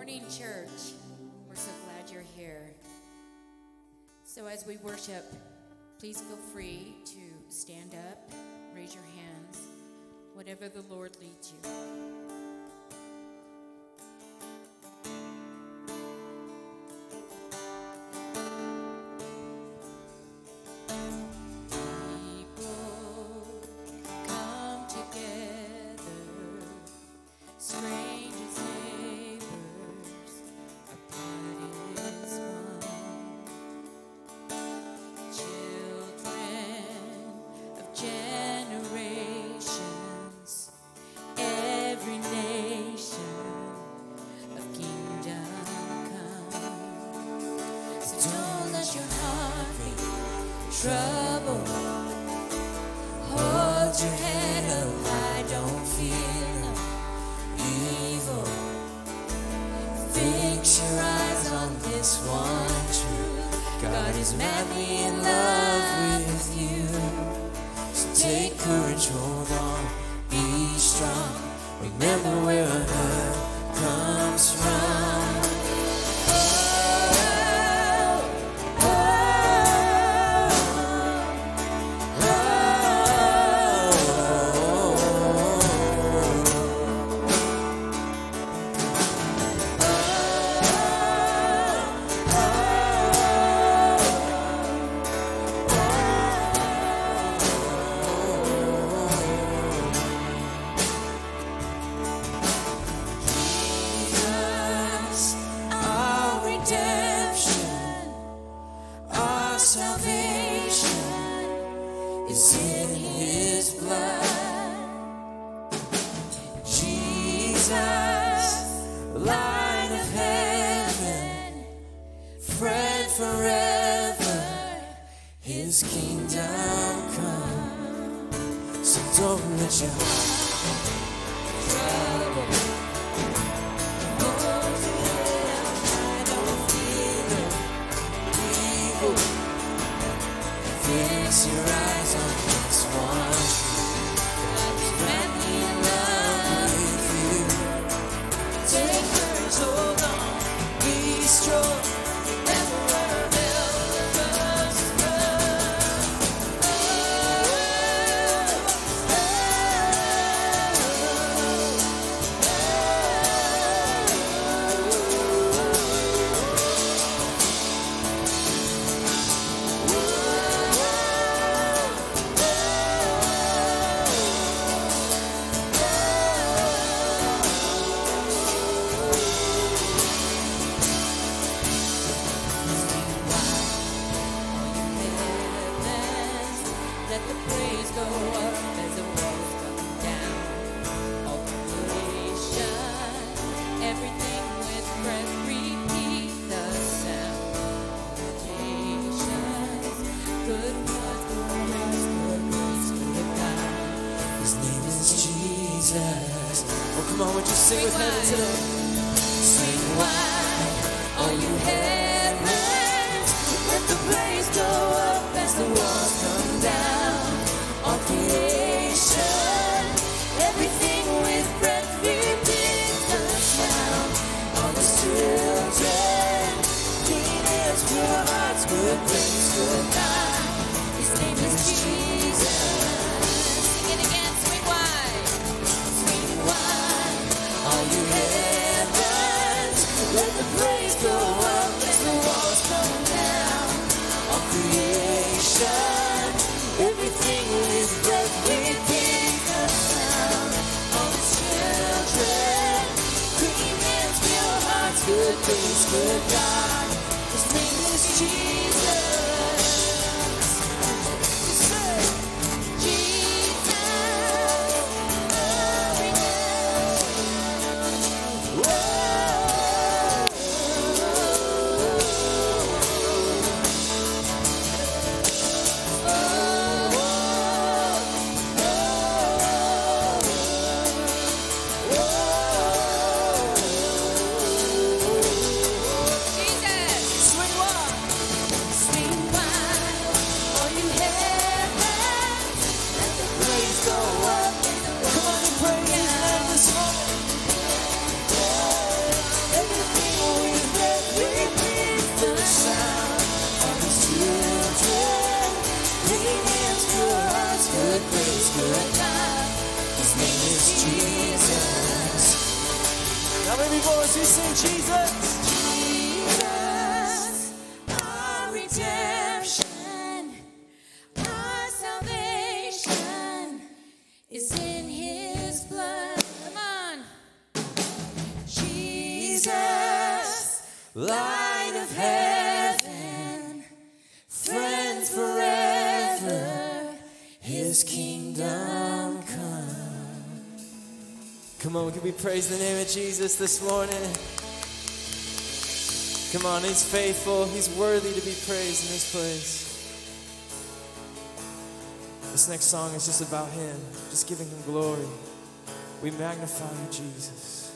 morning, church. We're so glad you're here. So, as we worship, please feel free to stand up, raise your hands, whatever the Lord leads you. Would you sing Sweet with heaven to the wine, are you here? Praise the name of Jesus this morning? Come on, He's faithful. He's worthy to be praised in this place. This next song is just about Him, just giving Him glory. We magnify you, Jesus.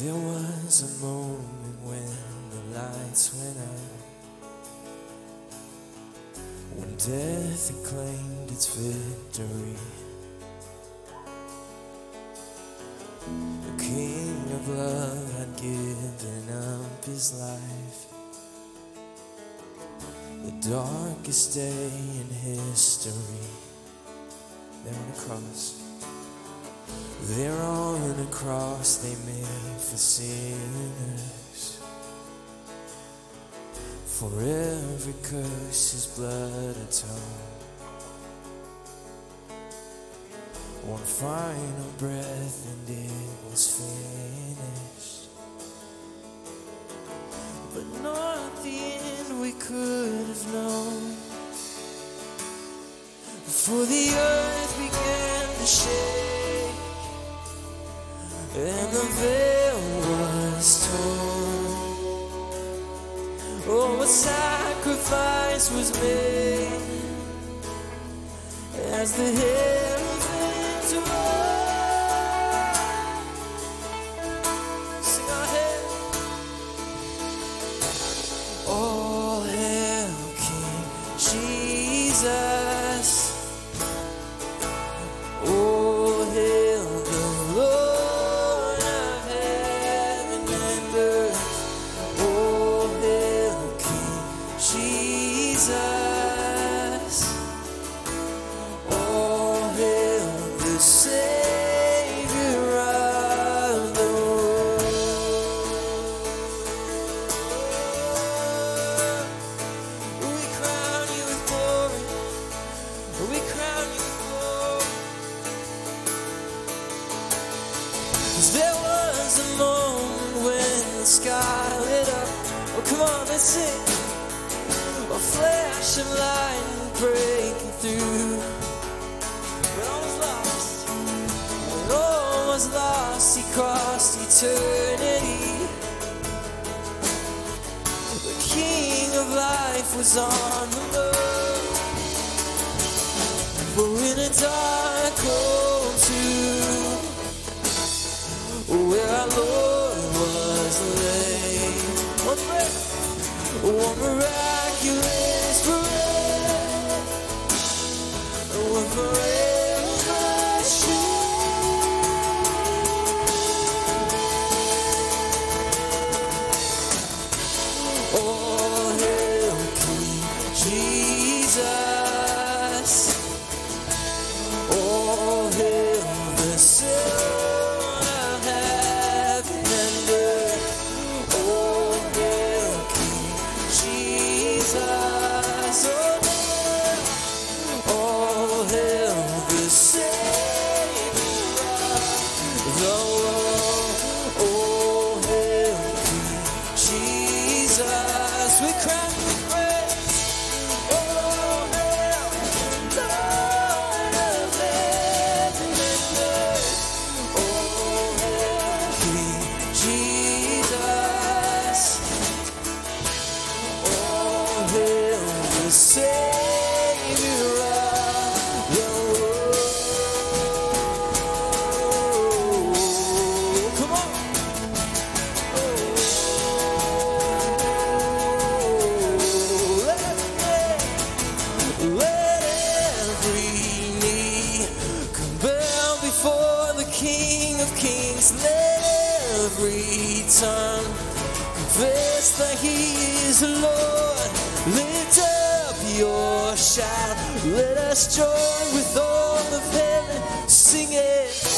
There was a moment when the lights went out. When death claimed its victory, the King of love had given up his life. The darkest day in history, there on a cross. There on a cross they made for sinners. For every curse his blood atoned. One final breath and it was finished. But not the end we could have known. For the earth began to shake, and the veil was torn. Oh, a sacrifice was made as the heavens every tongue. Confess that He is Lord. Lift up your shout. Let us join with all of heaven singing.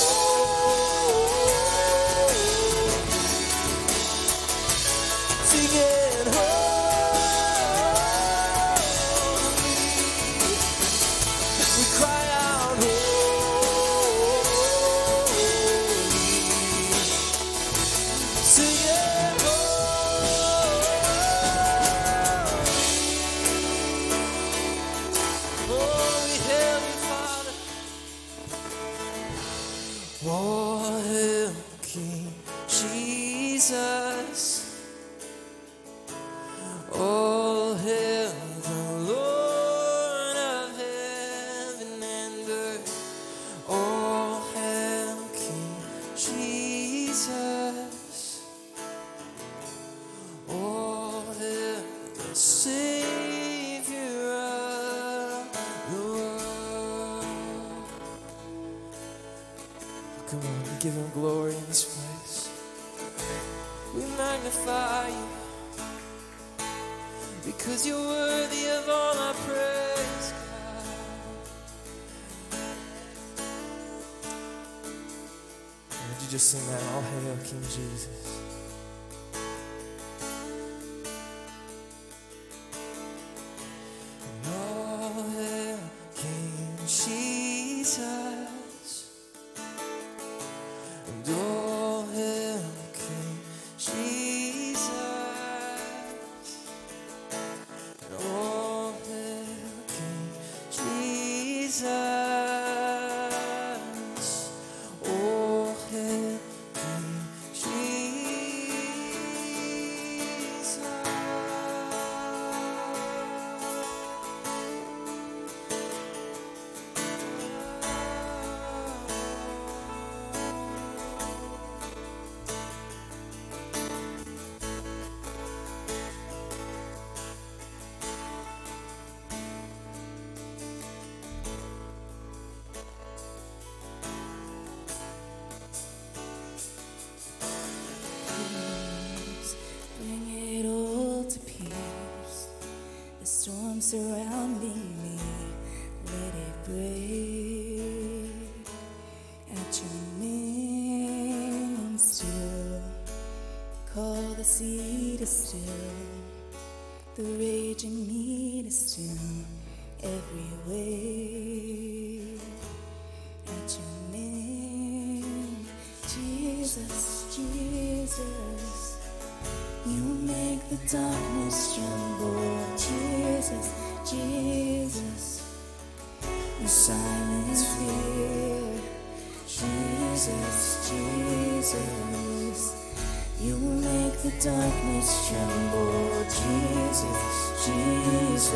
the darkness tremble. Jesus, Jesus.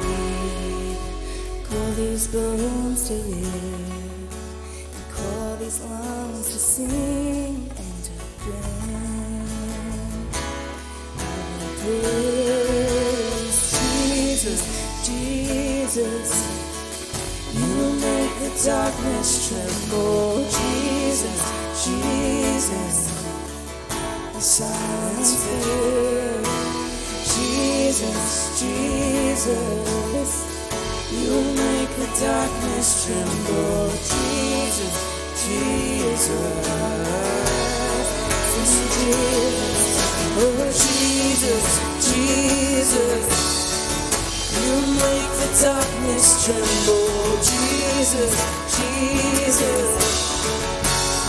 We call these bones to live, we call these lungs to sing and to bring. Praise Jesus, Jesus. You make the darkness tremble, Jesus. Jesus, the silence filled. Jesus, Jesus, you make the darkness tremble. Jesus, Jesus, Jesus, oh Jesus, Jesus. You make the darkness tremble, Jesus, Jesus.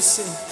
today, would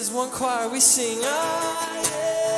as one choir we sing. Ah, I exalt,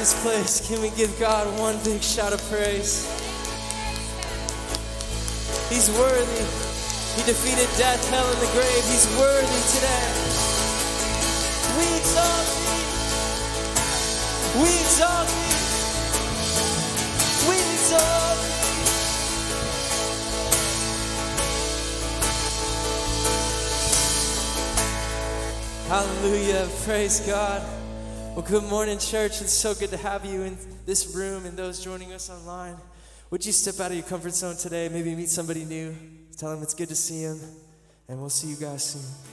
this place, can we give God one big shout of praise? He's worthy. He defeated death, hell, and the grave. He's worthy today. We exalt thee. We exalt thee. We exalt thee. Hallelujah. Praise God. Well, good morning, church. It's so good to have you in this room and those joining us online. Would you step out of your comfort zone today? Maybe meet somebody new. Tell them it's good to see them. And we'll see you guys soon.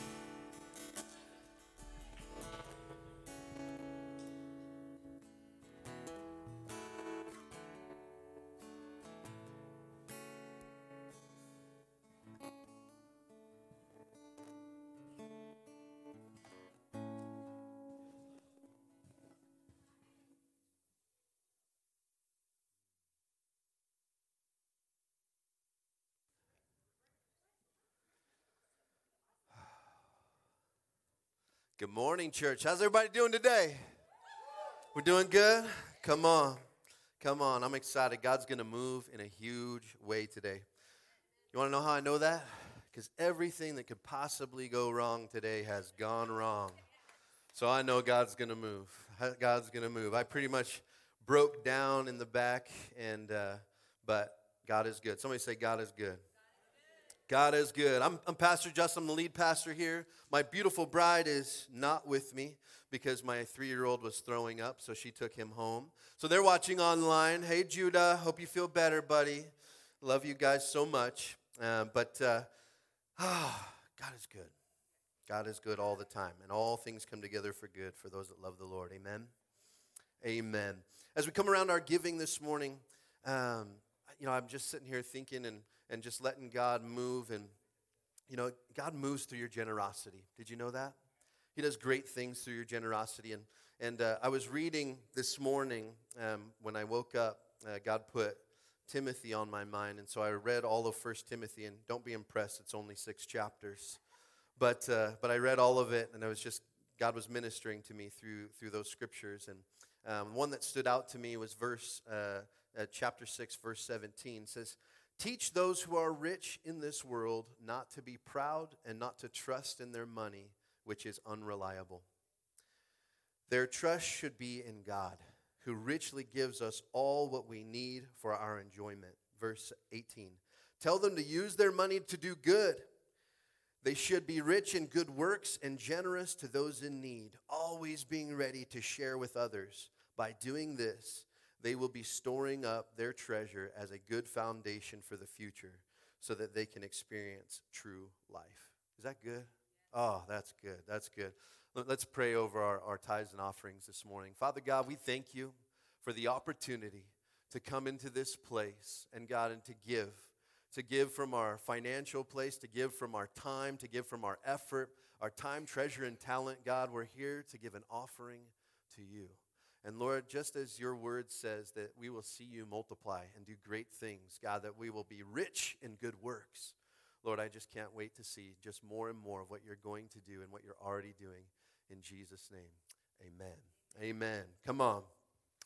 Good morning, church. How's everybody doing today? We're doing good? Come on. Come on. I'm excited. God's going to move in a huge way today. You want to know how I know that? Because everything that could possibly go wrong today has gone wrong. So I know God's going to move. God's going to move. I pretty much broke down in the back, and uh, but God is good. Somebody say, God is good. God is good. I'm, I'm Pastor Justin, I'm the lead pastor here. My beautiful bride is not with me because my three year old was throwing up, so she took him home. So they're watching online. Hey, Judah, hope you feel better, buddy. Love you guys so much. Uh, but uh, ah, God is good. God is good all the time, and all things come together for good for those that love the Lord. Amen. Amen. As we come around our giving this morning, um, you know, I'm just sitting here thinking and and just letting God move. And, you know, God moves through your generosity. Did you know that? He does great things through your generosity. And, and uh, I was reading this morning um, when I woke up, uh, God put Timothy on my mind. And so I read all of First Timothy. And don't be impressed, it's only six chapters. But, uh, but I read all of it, and I was just, God was ministering to me through, through those scriptures. And um, one that stood out to me was verse, uh, uh, chapter 6, verse 17. It says, Teach those who are rich in this world not to be proud and not to trust in their money, which is unreliable. Their trust should be in God, who richly gives us all what we need for our enjoyment. Verse 18. Tell them to use their money to do good. They should be rich in good works and generous to those in need, always being ready to share with others. By doing this, they will be storing up their treasure as a good foundation for the future so that they can experience true life. Is that good? Oh, that's good. That's good. Let's pray over our, our tithes and offerings this morning. Father God, we thank you for the opportunity to come into this place and God and to give. To give from our financial place, to give from our time, to give from our effort, our time, treasure, and talent. God, we're here to give an offering to you. And Lord, just as your word says that we will see you multiply and do great things, God, that we will be rich in good works. Lord, I just can't wait to see just more and more of what you're going to do and what you're already doing. In Jesus' name, amen. Amen. Come on.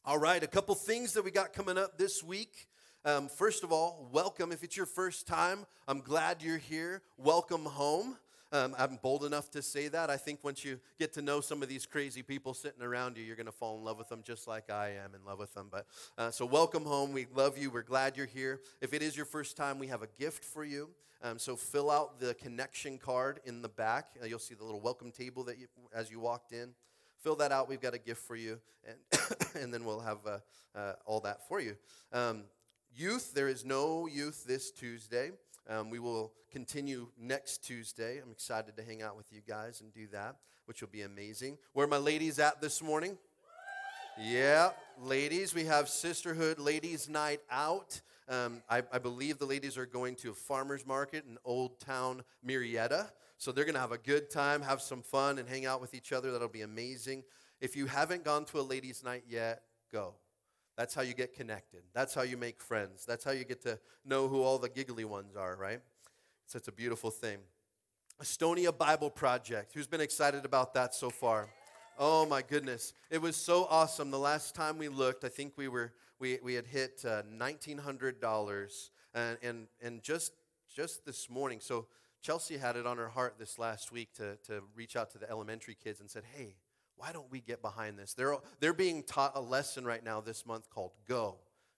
All right, a couple things that we got coming up this week. Um, first of all, welcome. If it's your first time, I'm glad you're here. Welcome home. Um, I'm bold enough to say that. I think once you get to know some of these crazy people sitting around you, you're going to fall in love with them just like I am in love with them. But uh, so welcome home. We love you. We're glad you're here. If it is your first time, we have a gift for you. Um, so fill out the connection card in the back. Uh, you'll see the little welcome table that you, as you walked in. Fill that out. We've got a gift for you, and and then we'll have uh, uh, all that for you. Um, youth, there is no youth this Tuesday. Um, we will continue next Tuesday. I'm excited to hang out with you guys and do that, which will be amazing. Where my ladies at this morning? Yeah, ladies, we have Sisterhood Ladies Night Out. Um, I, I believe the ladies are going to a farmer's market in Old Town Murrieta. So they're going to have a good time, have some fun, and hang out with each other. That'll be amazing. If you haven't gone to a ladies' night yet, go. That's how you get connected. That's how you make friends. That's how you get to know who all the giggly ones are, right? It's a beautiful thing. Estonia Bible Project. Who's been excited about that so far? Oh my goodness. It was so awesome. The last time we looked, I think we were we, we had hit uh, $1900 and, and and just just this morning. So Chelsea had it on her heart this last week to, to reach out to the elementary kids and said, "Hey, why don't we get behind this? They're, they're being taught a lesson right now this month called Go.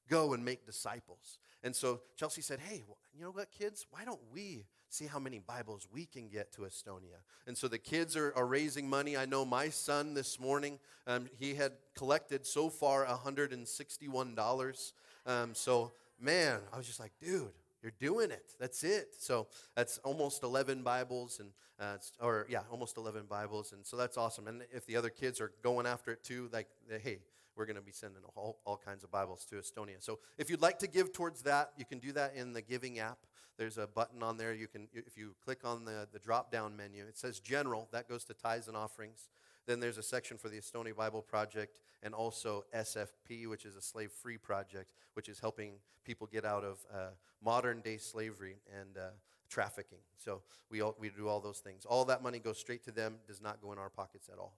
Go and make disciples. And so Chelsea said, Hey, you know what, kids? Why don't we see how many Bibles we can get to Estonia? And so the kids are, are raising money. I know my son this morning, um, he had collected so far $161. Um, so, man, I was just like, dude, you're doing it. That's it. So that's almost 11 Bibles, and uh, or yeah, almost 11 Bibles, and so that's awesome. And if the other kids are going after it too, like hey, we're going to be sending all, all kinds of Bibles to Estonia. So if you'd like to give towards that, you can do that in the giving app. There's a button on there. You can if you click on the the drop down menu, it says general. That goes to tithes and offerings. Then there's a section for the Estonia Bible Project and also SFP, which is a slave free project, which is helping people get out of uh, modern day slavery and uh, trafficking. So we, all, we do all those things. All that money goes straight to them, does not go in our pockets at all.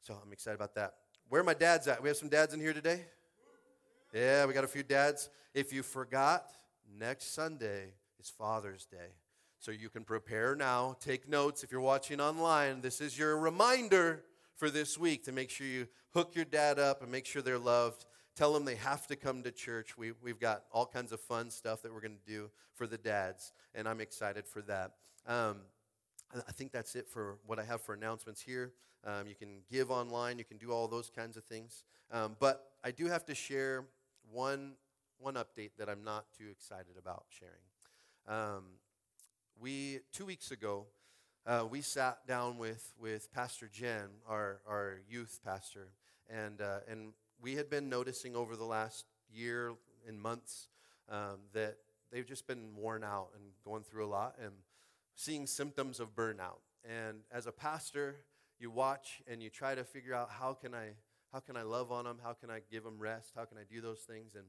So I'm excited about that. Where are my dads at? We have some dads in here today? Yeah, we got a few dads. If you forgot, next Sunday is Father's Day. So you can prepare now, take notes. If you're watching online, this is your reminder for this week to make sure you hook your dad up and make sure they're loved. Tell them they have to come to church. We, we've got all kinds of fun stuff that we're going to do for the dads, and I'm excited for that. Um, I think that's it for what I have for announcements here. Um, you can give online, you can do all those kinds of things. Um, but I do have to share one, one update that I'm not too excited about sharing. Um, we, two weeks ago, uh, we sat down with, with Pastor Jen, our, our youth pastor, and, uh, and we had been noticing over the last year and months um, that they've just been worn out and going through a lot and seeing symptoms of burnout. And as a pastor, you watch and you try to figure out how can I, how can I love on them? How can I give them rest? How can I do those things? And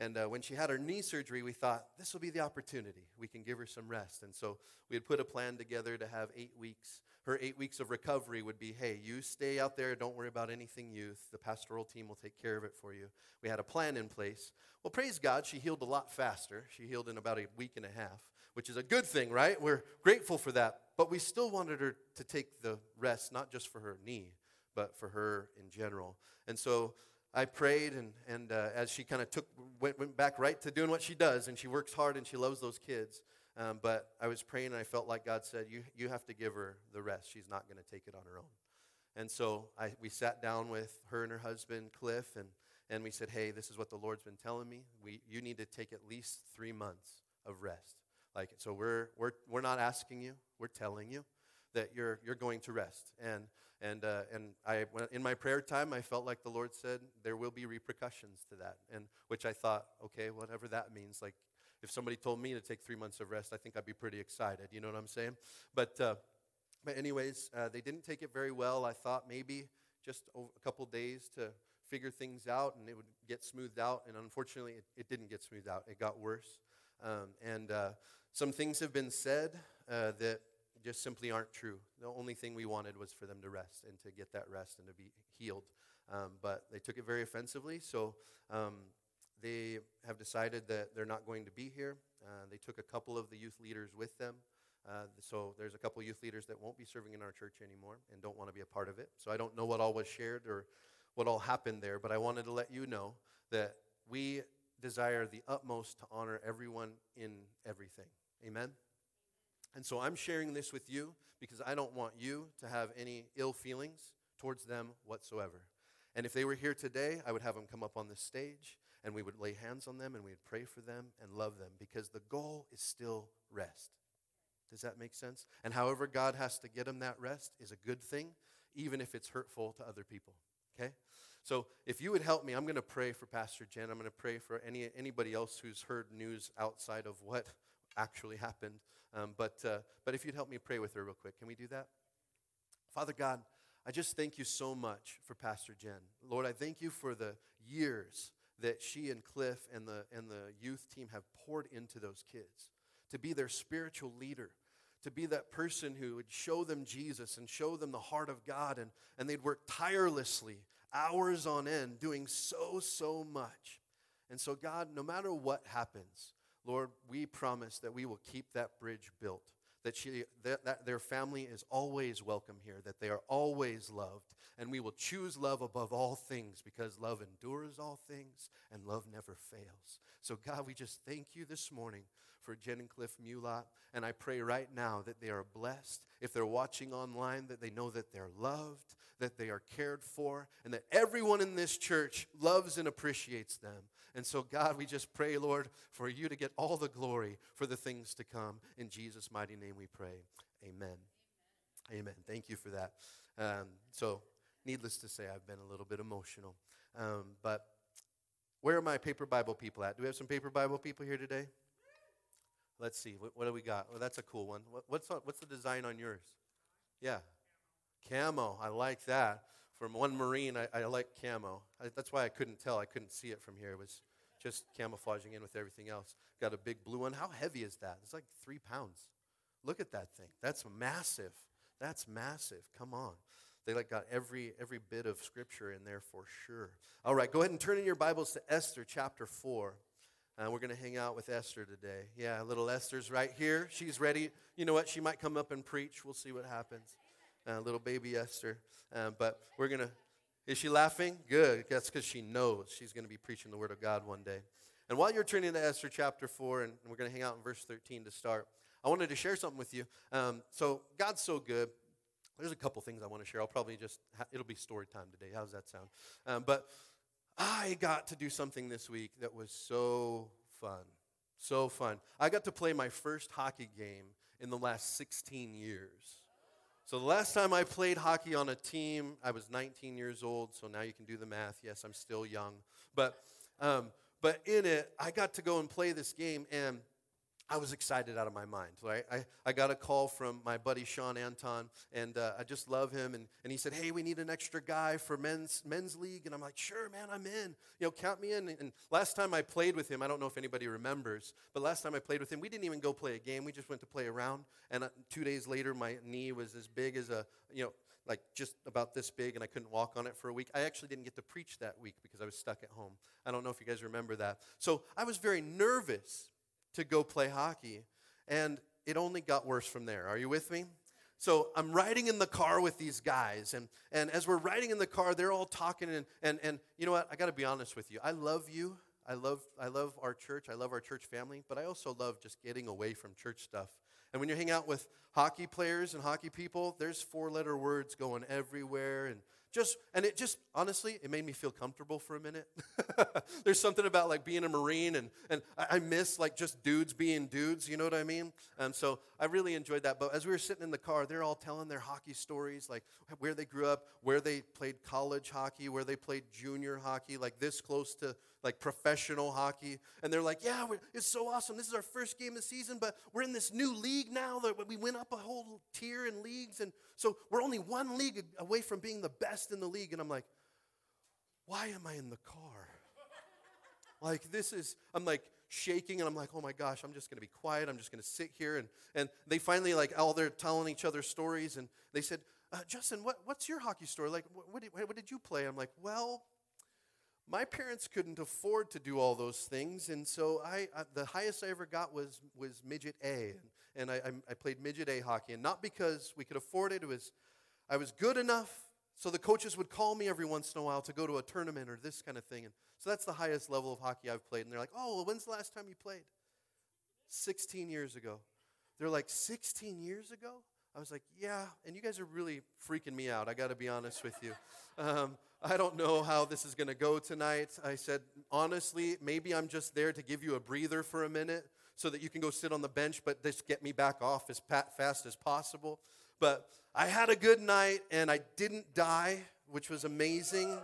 and uh, when she had her knee surgery, we thought this will be the opportunity. We can give her some rest. And so we had put a plan together to have eight weeks. Her eight weeks of recovery would be hey, you stay out there. Don't worry about anything youth. The pastoral team will take care of it for you. We had a plan in place. Well, praise God, she healed a lot faster. She healed in about a week and a half, which is a good thing, right? We're grateful for that. But we still wanted her to take the rest, not just for her knee, but for her in general. And so I prayed, and, and uh, as she kind of took went, went back right to doing what she does, and she works hard and she loves those kids. Um, but I was praying, and I felt like God said, "You you have to give her the rest. She's not going to take it on her own." And so I, we sat down with her and her husband Cliff, and and we said, "Hey, this is what the Lord's been telling me. We you need to take at least three months of rest. Like so, we're we're we're not asking you, we're telling you." That you're, you're going to rest. And and, uh, and I, in my prayer time, I felt like the Lord said there will be repercussions to that, and which I thought, okay, whatever that means. Like, if somebody told me to take three months of rest, I think I'd be pretty excited. You know what I'm saying? But, uh, but anyways, uh, they didn't take it very well. I thought maybe just a couple days to figure things out, and it would get smoothed out. And unfortunately, it, it didn't get smoothed out. It got worse. Um, and uh, some things have been said uh, that just simply aren't true. The only thing we wanted was for them to rest and to get that rest and to be healed. Um, but they took it very offensively, so um, they have decided that they're not going to be here. Uh, they took a couple of the youth leaders with them. Uh, so there's a couple youth leaders that won't be serving in our church anymore and don't want to be a part of it. So I don't know what all was shared or what all happened there, but I wanted to let you know that we desire the utmost to honor everyone in everything. Amen. And so I'm sharing this with you because I don't want you to have any ill feelings towards them whatsoever. And if they were here today, I would have them come up on the stage and we would lay hands on them and we'd pray for them and love them because the goal is still rest. Does that make sense? And however God has to get them that rest is a good thing, even if it's hurtful to other people. Okay? So if you would help me, I'm going to pray for Pastor Jen. I'm going to pray for any anybody else who's heard news outside of what actually happened. Um, but uh, but if you'd help me pray with her real quick, can we do that? Father God, I just thank you so much for Pastor Jen. Lord, I thank you for the years that she and Cliff and the and the youth team have poured into those kids to be their spiritual leader to be that person who would show them Jesus and show them the heart of God. And, and they'd work tirelessly, hours on end, doing so, so much. And so, God, no matter what happens, Lord, we promise that we will keep that bridge built. That, she, that, that their family is always welcome here, that they are always loved, and we will choose love above all things because love endures all things and love never fails. So, God, we just thank you this morning for Jen and Cliff Mulot, And I pray right now that they are blessed. If they're watching online, that they know that they're loved, that they are cared for, and that everyone in this church loves and appreciates them. And so, God, we just pray, Lord, for you to get all the glory for the things to come. In Jesus' mighty name we pray. Amen. Amen. Thank you for that. Um, so, needless to say, I've been a little bit emotional. Um, but where are my paper Bible people at? Do we have some paper Bible people here today? Let's see. What, what do we got? Well, that's a cool one. What, what's, what's the design on yours? Yeah. Camo. I like that. From one Marine, I, I like camo. I, that's why I couldn't tell. I couldn't see it from here. It was just camouflaging in with everything else. Got a big blue one. How heavy is that? It's like three pounds. Look at that thing. That's massive. That's massive. Come on. They like got every every bit of scripture in there for sure. All right, go ahead and turn in your Bibles to Esther chapter 4. Uh, we're going to hang out with Esther today. Yeah, little Esther's right here. She's ready. You know what? She might come up and preach. We'll see what happens. Uh, little baby Esther. Uh, but we're going to. Is she laughing? Good. That's because she knows she's going to be preaching the Word of God one day. And while you're turning to Esther chapter 4, and we're going to hang out in verse 13 to start, I wanted to share something with you. Um, so, God's so good. There's a couple things I want to share. I'll probably just, it'll be story time today. How does that sound? Um, but I got to do something this week that was so fun. So fun. I got to play my first hockey game in the last 16 years. So the last time I played hockey on a team, I was 19 years old. So now you can do the math. Yes, I'm still young. But, um, but in it, I got to go and play this game, and I was excited out of my mind, right? I, I got a call from my buddy Sean Anton, and uh, I just love him. And, and he said, Hey, we need an extra guy for men's, men's league. And I'm like, Sure, man, I'm in. You know, count me in. And last time I played with him, I don't know if anybody remembers, but last time I played with him, we didn't even go play a game. We just went to play around. And uh, two days later, my knee was as big as a, you know, like just about this big, and I couldn't walk on it for a week. I actually didn't get to preach that week because I was stuck at home. I don't know if you guys remember that. So I was very nervous to go play hockey. And it only got worse from there. Are you with me? So I'm riding in the car with these guys, and, and as we're riding in the car, they're all talking, and, and, and you know what? I got to be honest with you. I love you. I love, I love our church. I love our church family, but I also love just getting away from church stuff. And when you hang out with hockey players and hockey people, there's four letter words going everywhere, and just and it just honestly it made me feel comfortable for a minute. There's something about like being a marine and and i miss like just dudes being dudes you know what i mean? And so i really enjoyed that. But as we were sitting in the car they're all telling their hockey stories like where they grew up where they played college hockey where they played junior hockey like this close to like professional hockey and they're like yeah it's so awesome. This is our first game of the season but we're in this new league now that we went up a whole tier in leagues and so we're only one league away from being the best in the league. And i'm like why am i in the car? Like this is i'm like shaking and i'm like oh my gosh i'm just going to be quiet. I'm just going to sit here. And and they finally like all they're telling each other stories and they said uh, justin what, what's your hockey story? Like what, what, did, what did you play? I'm like well my parents couldn't afford to do all those things, and so I, I the highest I ever got was was midget A, and, and I, I played midget A hockey, and not because we could afford it. It was I was good enough, so the coaches would call me every once in a while to go to a tournament or this kind of thing, and so that's the highest level of hockey I've played. And they're like, "Oh, well, when's the last time you played?" 16 years ago. They're like, 16 years ago? I was like, yeah, and you guys are really freaking me out. I got to be honest with you. Um, I don't know how this is going to go tonight. I said, honestly, maybe I'm just there to give you a breather for a minute so that you can go sit on the bench, but just get me back off as fast as possible. But I had a good night and I didn't die, which was amazing.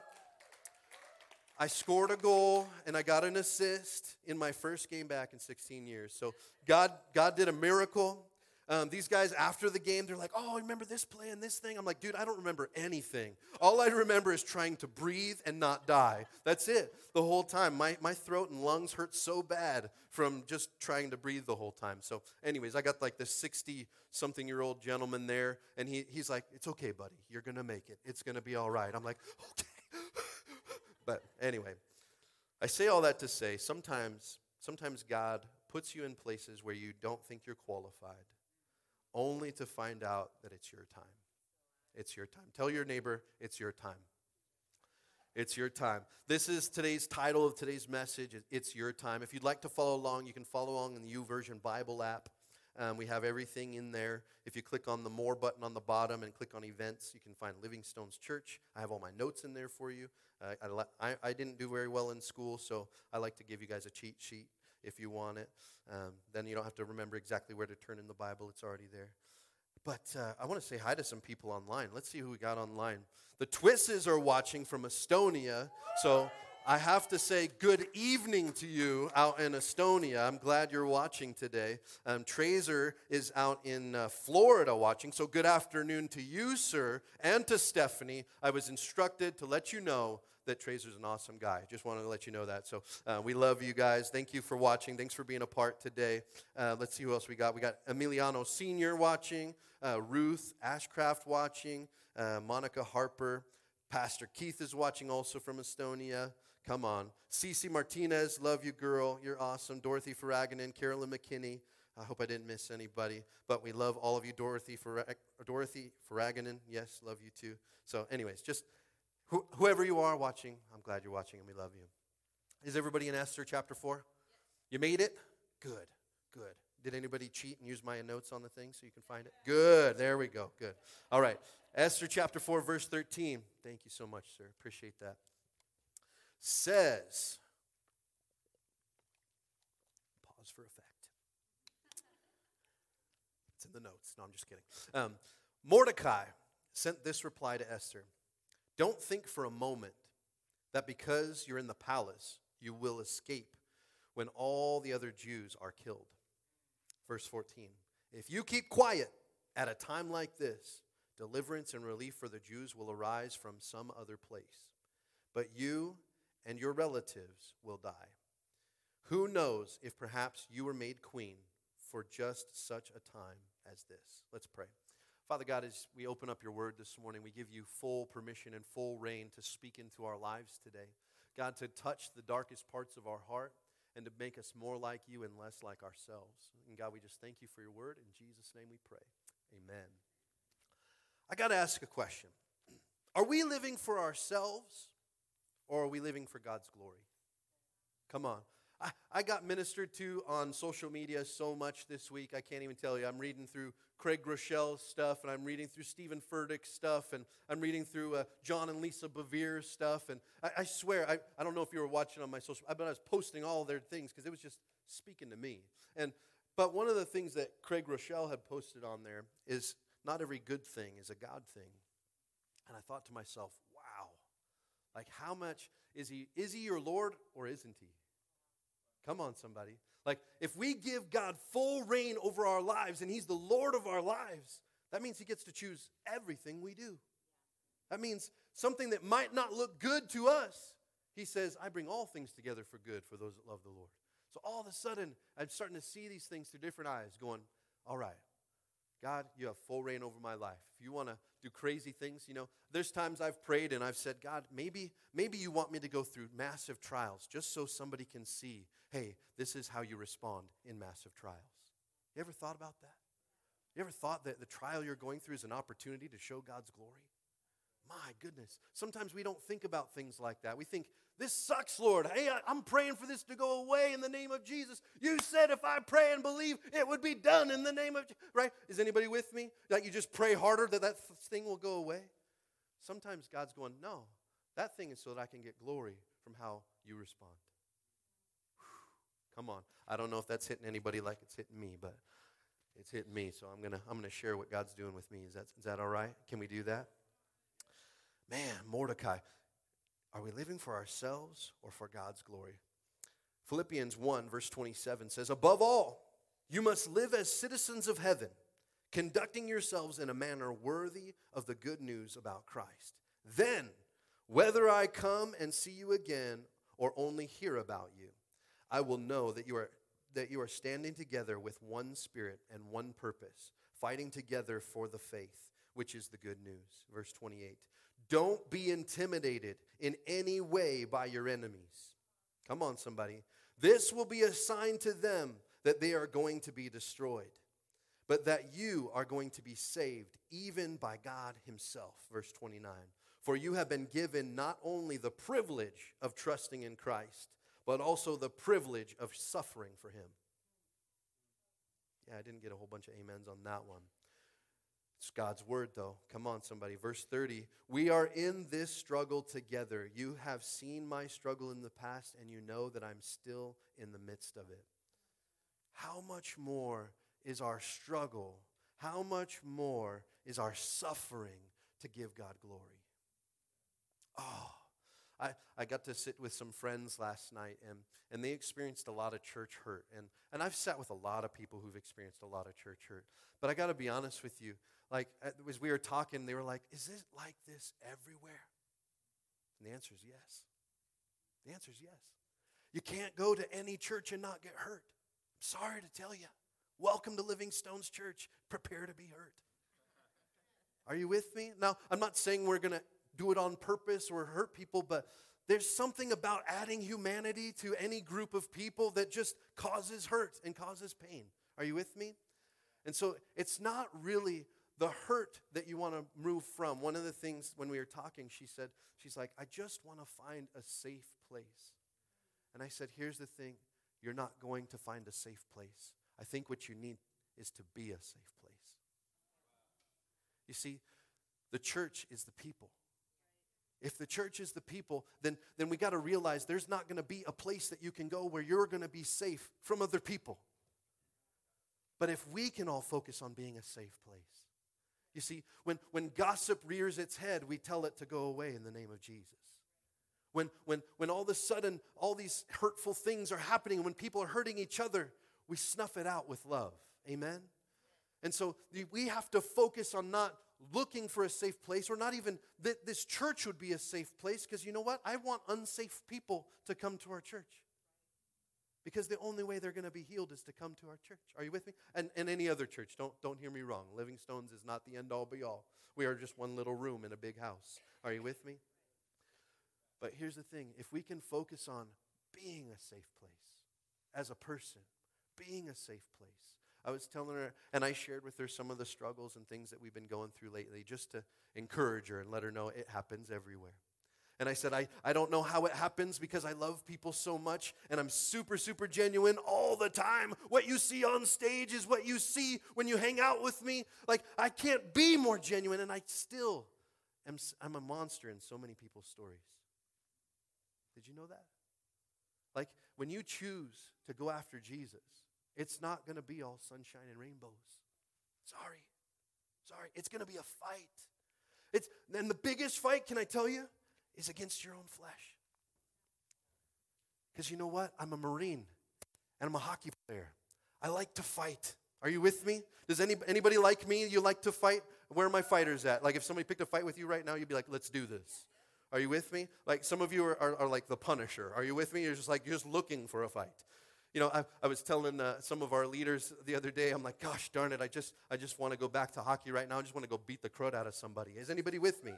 I scored a goal and I got an assist in my first game back in 16 years. So God, God did a miracle. Um, these guys, after the game, they're like, oh, I remember this play and this thing? I'm like, dude, I don't remember anything. All I remember is trying to breathe and not die. That's it the whole time. My, my throat and lungs hurt so bad from just trying to breathe the whole time. So, anyways, I got like this 60 something year old gentleman there, and he, he's like, it's okay, buddy. You're going to make it. It's going to be all right. I'm like, okay. but anyway, I say all that to say sometimes, sometimes God puts you in places where you don't think you're qualified only to find out that it's your time. It's your time. Tell your neighbor, it's your time. It's your time. This is today's title of today's message. It's your time. If you'd like to follow along, you can follow along in the YouVersion Bible app. Um, we have everything in there. If you click on the More button on the bottom and click on Events, you can find Living Stones Church. I have all my notes in there for you. Uh, I, I, I didn't do very well in school, so I like to give you guys a cheat sheet if you want it. Um, then you don't have to remember exactly where to turn in the Bible, it's already there. But uh, I want to say hi to some people online. Let's see who we got online. The Twisses are watching from Estonia. So I have to say good evening to you out in Estonia. I'm glad you're watching today. Um, Trazer is out in uh, Florida watching. So good afternoon to you, sir, and to Stephanie. I was instructed to let you know that Trazer's an awesome guy. Just wanted to let you know that. So uh, we love you guys. Thank you for watching. Thanks for being a part today. Uh, let's see who else we got. We got Emiliano Sr. watching, uh, Ruth Ashcraft watching, uh, Monica Harper. Pastor Keith is watching also from Estonia. Come on. Cece Martinez, love you, girl. You're awesome. Dorothy Faraganen, Carolyn McKinney. I hope I didn't miss anybody, but we love all of you. Dorothy, Farag- Dorothy Faraganen, yes, love you too. So, anyways, just whoever you are watching, I'm glad you're watching and we love you. Is everybody in Esther chapter 4? You made it? Good, good. Did anybody cheat and use my notes on the thing so you can find it? Good, there we go, good. All right, Esther chapter 4, verse 13. Thank you so much, sir. Appreciate that. Says, pause for effect. It's in the notes. No, I'm just kidding. Um, Mordecai sent this reply to Esther don't think for a moment that because you're in the palace, you will escape when all the other Jews are killed. Verse 14 If you keep quiet at a time like this, deliverance and relief for the Jews will arise from some other place. But you and your relatives will die. Who knows if perhaps you were made queen for just such a time as this? Let's pray. Father God, as we open up your word this morning, we give you full permission and full reign to speak into our lives today. God, to touch the darkest parts of our heart and to make us more like you and less like ourselves. And God, we just thank you for your word. In Jesus' name we pray. Amen. I got to ask a question Are we living for ourselves or are we living for God's glory? Come on. I, I got ministered to on social media so much this week, I can't even tell you. I'm reading through Craig Groeschel's stuff, and I'm reading through Steven Furtick's stuff, and I'm reading through uh, John and Lisa Bevere's stuff. And I, I swear, I, I don't know if you were watching on my social, but I was posting all their things because it was just speaking to me. And but one of the things that Craig Groeschel had posted on there is not every good thing is a God thing. And I thought to myself, wow, like how much is he? Is he your Lord or isn't he? Come on, somebody. Like, if we give God full reign over our lives and He's the Lord of our lives, that means He gets to choose everything we do. That means something that might not look good to us. He says, I bring all things together for good for those that love the Lord. So all of a sudden, I'm starting to see these things through different eyes, going, all right, God, you have full reign over my life. If you want to do crazy things, you know, there's times I've prayed and I've said, God, maybe, maybe you want me to go through massive trials just so somebody can see, hey, this is how you respond in massive trials. You ever thought about that? You ever thought that the trial you're going through is an opportunity to show God's glory? My goodness. Sometimes we don't think about things like that. We think, this sucks, Lord. Hey, I, am praying for this to go away in the name of Jesus. You said if I pray and believe, it would be done in the name of, right? Is anybody with me? That you just pray harder that that thing will go away? Sometimes God's going, no, that thing is so that I can get glory from how you respond. Whew. Come on. I don't know if that's hitting anybody like it's hitting me, but it's hitting me. So I'm gonna I'm gonna share what God's doing with me. Is that is that all right? Can we do that? Man, Mordecai. Are we living for ourselves or for God's glory? Philippians 1, verse 27 says, Above all, you must live as citizens of heaven, conducting yourselves in a manner worthy of the good news about Christ. Then, whether I come and see you again or only hear about you, I will know that you are that you are standing together with one spirit and one purpose, fighting together for the faith, which is the good news. Verse 28. Don't be intimidated in any way by your enemies. Come on, somebody. This will be a sign to them that they are going to be destroyed, but that you are going to be saved even by God Himself. Verse 29. For you have been given not only the privilege of trusting in Christ, but also the privilege of suffering for him. Yeah, I didn't get a whole bunch of amens on that one. It's God's word, though. Come on, somebody. Verse 30 We are in this struggle together. You have seen my struggle in the past, and you know that I'm still in the midst of it. How much more is our struggle? How much more is our suffering to give God glory? Oh, I, I got to sit with some friends last night, and, and they experienced a lot of church hurt. And, and I've sat with a lot of people who've experienced a lot of church hurt. But I got to be honest with you. Like, uh, as we were talking, they were like, Is it like this everywhere? And the answer is yes. The answer is yes. You can't go to any church and not get hurt. I'm sorry to tell you. Welcome to Living Stones Church. Prepare to be hurt. Are you with me? Now, I'm not saying we're going to do it on purpose or hurt people, but there's something about adding humanity to any group of people that just causes hurt and causes pain. Are you with me? And so it's not really the hurt that you want to move from. One of the things when we were talking, she said, She's like, I just want to find a safe place. And I said, Here's the thing you're not going to find a safe place. I think what you need is to be a safe place. You see, the church is the people. If the church is the people, then, then we got to realize there's not going to be a place that you can go where you're going to be safe from other people. But if we can all focus on being a safe place, you see, when, when gossip rears its head, we tell it to go away in the name of Jesus. When, when, when all of a sudden all these hurtful things are happening, when people are hurting each other, we snuff it out with love. Amen? And so we have to focus on not looking for a safe place, or not even that this church would be a safe place, because you know what? I want unsafe people to come to our church. Because the only way they're going to be healed is to come to our church. Are you with me? And, and any other church. Don't, don't hear me wrong. Living Stones is not the end all be all. We are just one little room in a big house. Are you with me? But here's the thing if we can focus on being a safe place as a person, being a safe place, I was telling her, and I shared with her some of the struggles and things that we've been going through lately just to encourage her and let her know it happens everywhere. And I said, I, I don't know how it happens because I love people so much and I'm super, super genuine all the time. What you see on stage is what you see when you hang out with me. Like, I can't be more genuine, and I still am I'm a monster in so many people's stories. Did you know that? Like, when you choose to go after Jesus, it's not going to be all sunshine and rainbows. Sorry. Sorry. It's going to be a fight. It's, and the biggest fight, can I tell you, is against your own flesh. Because you know what? I'm a Marine and I'm a hockey player. I like to fight. Are you with me? Does any, anybody like me? You like to fight? Where are my fighters at? Like if somebody picked a fight with you right now, you'd be like, let's do this. Are you with me? Like some of you are, are, are like the Punisher. Are you with me? You're just like, you're just looking for a fight you know, I, I was telling uh, some of our leaders the other day, I'm like, gosh darn it, I just, I just want to go back to hockey right now. I just want to go beat the crud out of somebody. Is anybody with me?